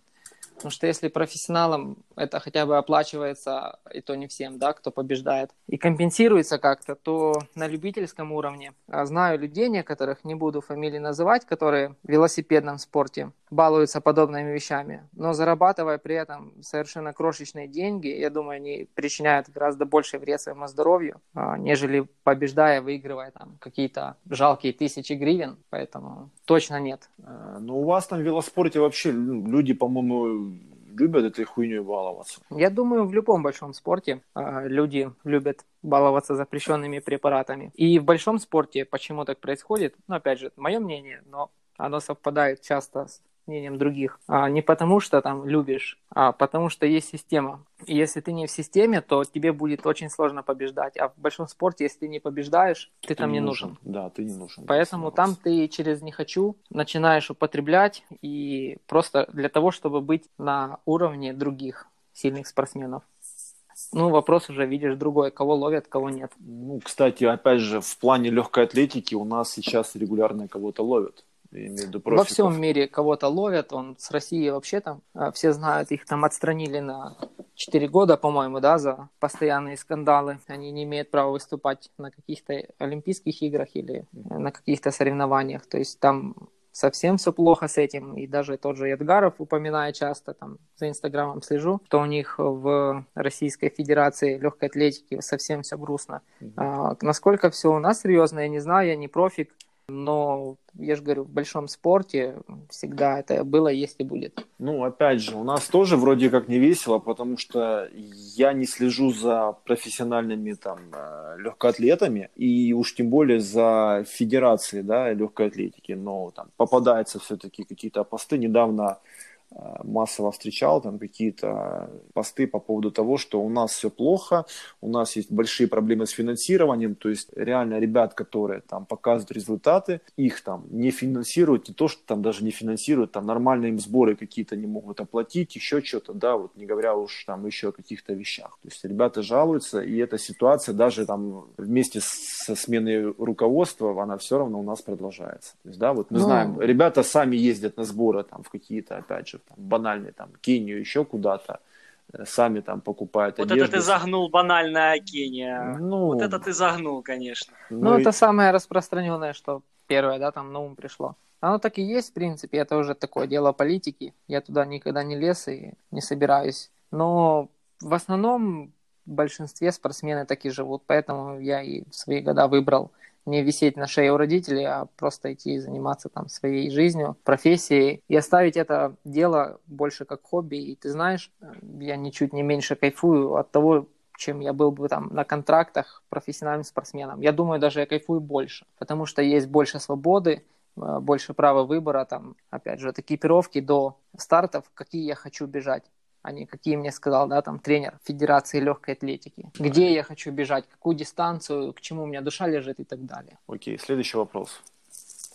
Потому что если профессионалам это хотя бы оплачивается, и то не всем, да, кто побеждает, и компенсируется как-то, то на любительском уровне. А знаю людей некоторых, не буду фамилии называть, которые в велосипедном спорте балуются подобными вещами, но зарабатывая при этом совершенно крошечные деньги, я думаю, они причиняют гораздо больший вред своему здоровью, а, нежели побеждая, выигрывая там какие-то жалкие тысячи гривен, поэтому точно нет. А, ну, у вас там в велоспорте вообще ну, люди, по-моему, любят этой хуйней баловаться? Я думаю, в любом большом спорте э, люди любят баловаться запрещенными препаратами. И в большом спорте почему так происходит? Ну, опять же, мое мнение, но оно совпадает часто с мнением других. А не потому, что там любишь, а потому, что есть система. И если ты не в системе, то тебе будет очень сложно побеждать. А в большом спорте, если ты не побеждаешь, ты, ты там не нужен. нужен. Да, ты не нужен. Поэтому там ты через «не хочу» начинаешь употреблять и просто для того, чтобы быть на уровне других сильных спортсменов. Ну, вопрос уже видишь другой, кого ловят, кого нет. Ну, кстати, опять же, в плане легкой атлетики у нас сейчас регулярно кого-то ловят. Во всем мире кого-то ловят, он с России вообще там, а, все знают, их там отстранили на 4 года, по-моему, да, за постоянные скандалы. Они не имеют права выступать на каких-то Олимпийских играх или на каких-то соревнованиях. То есть там совсем все плохо с этим. И даже тот же Эдгаров упоминает часто, там, за Инстаграмом слежу, что у них в Российской Федерации легкой атлетики совсем все грустно. Mm-hmm. А, насколько все у нас серьезно, я не знаю, я не профик. Но, я же говорю, в большом спорте всегда это было, есть и будет. Ну, опять же, у нас тоже вроде как не весело, потому что я не слежу за профессиональными там э, легкоатлетами, и уж тем более за федерацией, да, легкой атлетики, но там попадаются все-таки какие-то посты. Недавно массово встречал там какие-то посты по поводу того, что у нас все плохо, у нас есть большие проблемы с финансированием, то есть реально ребят, которые там показывают результаты, их там не финансируют, не то, что там даже не финансируют, там нормальные им сборы какие-то не могут оплатить, еще что-то, да, вот не говоря уж там еще о каких-то вещах. То есть ребята жалуются, и эта ситуация даже там вместе со сменой руководства, она все равно у нас продолжается. То есть, да, вот мы ну... знаем, ребята сами ездят на сборы там в какие-то, опять же, там, банальные, там, Кению, еще куда-то, э, сами там покупают вот одежду. Вот это ты загнул банальная Кения. Ну, вот это ты загнул, конечно. Ну, ну и... это самое распространенное, что первое, да, там на ум пришло. Оно так и есть, в принципе, это уже такое дело политики. Я туда никогда не лез и не собираюсь. Но в основном в большинстве спортсмены так и живут, поэтому я и в свои года выбрал не висеть на шее у родителей, а просто идти и заниматься там своей жизнью, профессией и оставить это дело больше как хобби. И ты знаешь, я ничуть не меньше кайфую от того, чем я был бы там на контрактах профессиональным спортсменом. Я думаю, даже я кайфую больше, потому что есть больше свободы, э, больше права выбора, там, опять же, от экипировки до стартов, какие я хочу бежать а не какие мне сказал, да, там тренер Федерации легкой атлетики. Где я хочу бежать, какую дистанцию, к чему у меня душа лежит и так далее. Окей, следующий вопрос.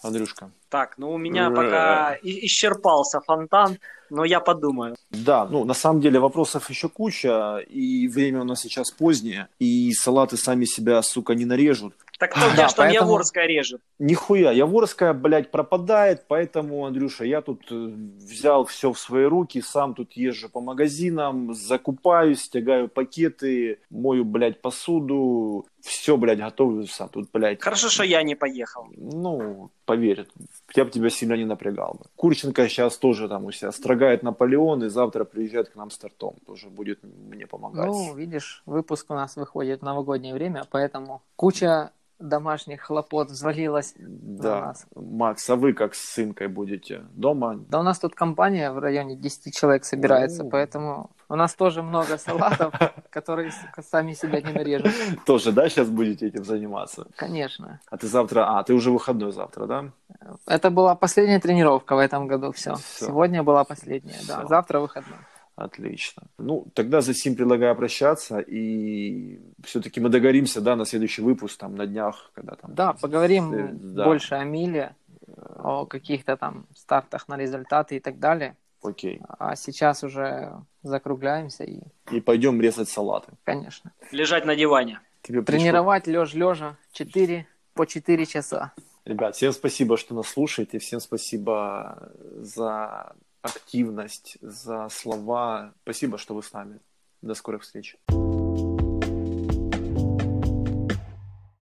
Андрюшка. Так, ну у меня пока исчерпался фонтан, но я подумаю. Да, ну на самом деле вопросов еще куча, и время у нас сейчас позднее, и салаты сами себя, сука, не нарежут. Так кто у тебя да, что поэтому... Яворская режет? Нихуя, Яворская, блядь, пропадает, поэтому, Андрюша, я тут э, взял все в свои руки, сам тут езжу по магазинам, закупаюсь, тягаю пакеты, мою, блядь, посуду, все, блядь, готовлю сам. Тут, блядь... Хорошо, что я не поехал. Ну, поверь, я бы тебя сильно не напрягал бы. Курченко сейчас тоже там у себя строгает Наполеон и завтра приезжает к нам с тортом. Тоже будет мне помогать. Ну, видишь, выпуск у нас выходит в новогоднее время, поэтому куча домашних хлопот взвалилась да. на нас. Макс, а вы как с сынкой будете дома? Да у нас тут компания в районе 10 человек собирается, ну... поэтому у нас тоже много салатов, которые сами себя не нарежут. Тоже, да, сейчас будете этим заниматься? Конечно. А ты завтра, а, ты уже выходной завтра, да? Это была последняя тренировка в этом году, все. все. Сегодня была последняя, все. да, завтра выходной. Отлично. Ну, тогда за сим предлагаю прощаться, и все-таки мы договоримся, да, на следующий выпуск, там, на днях, когда там... Да, поговорим да. больше о Миле, о каких-то там стартах на результаты и так далее. Окей. А сейчас уже закругляемся и... И пойдем резать салаты. Конечно. Лежать на диване. Тебе Тренировать лежа лежа 4 по 4 часа. Ребят, всем спасибо, что нас слушаете. Всем спасибо за активность, за слова. Спасибо, что вы с нами. До скорых встреч.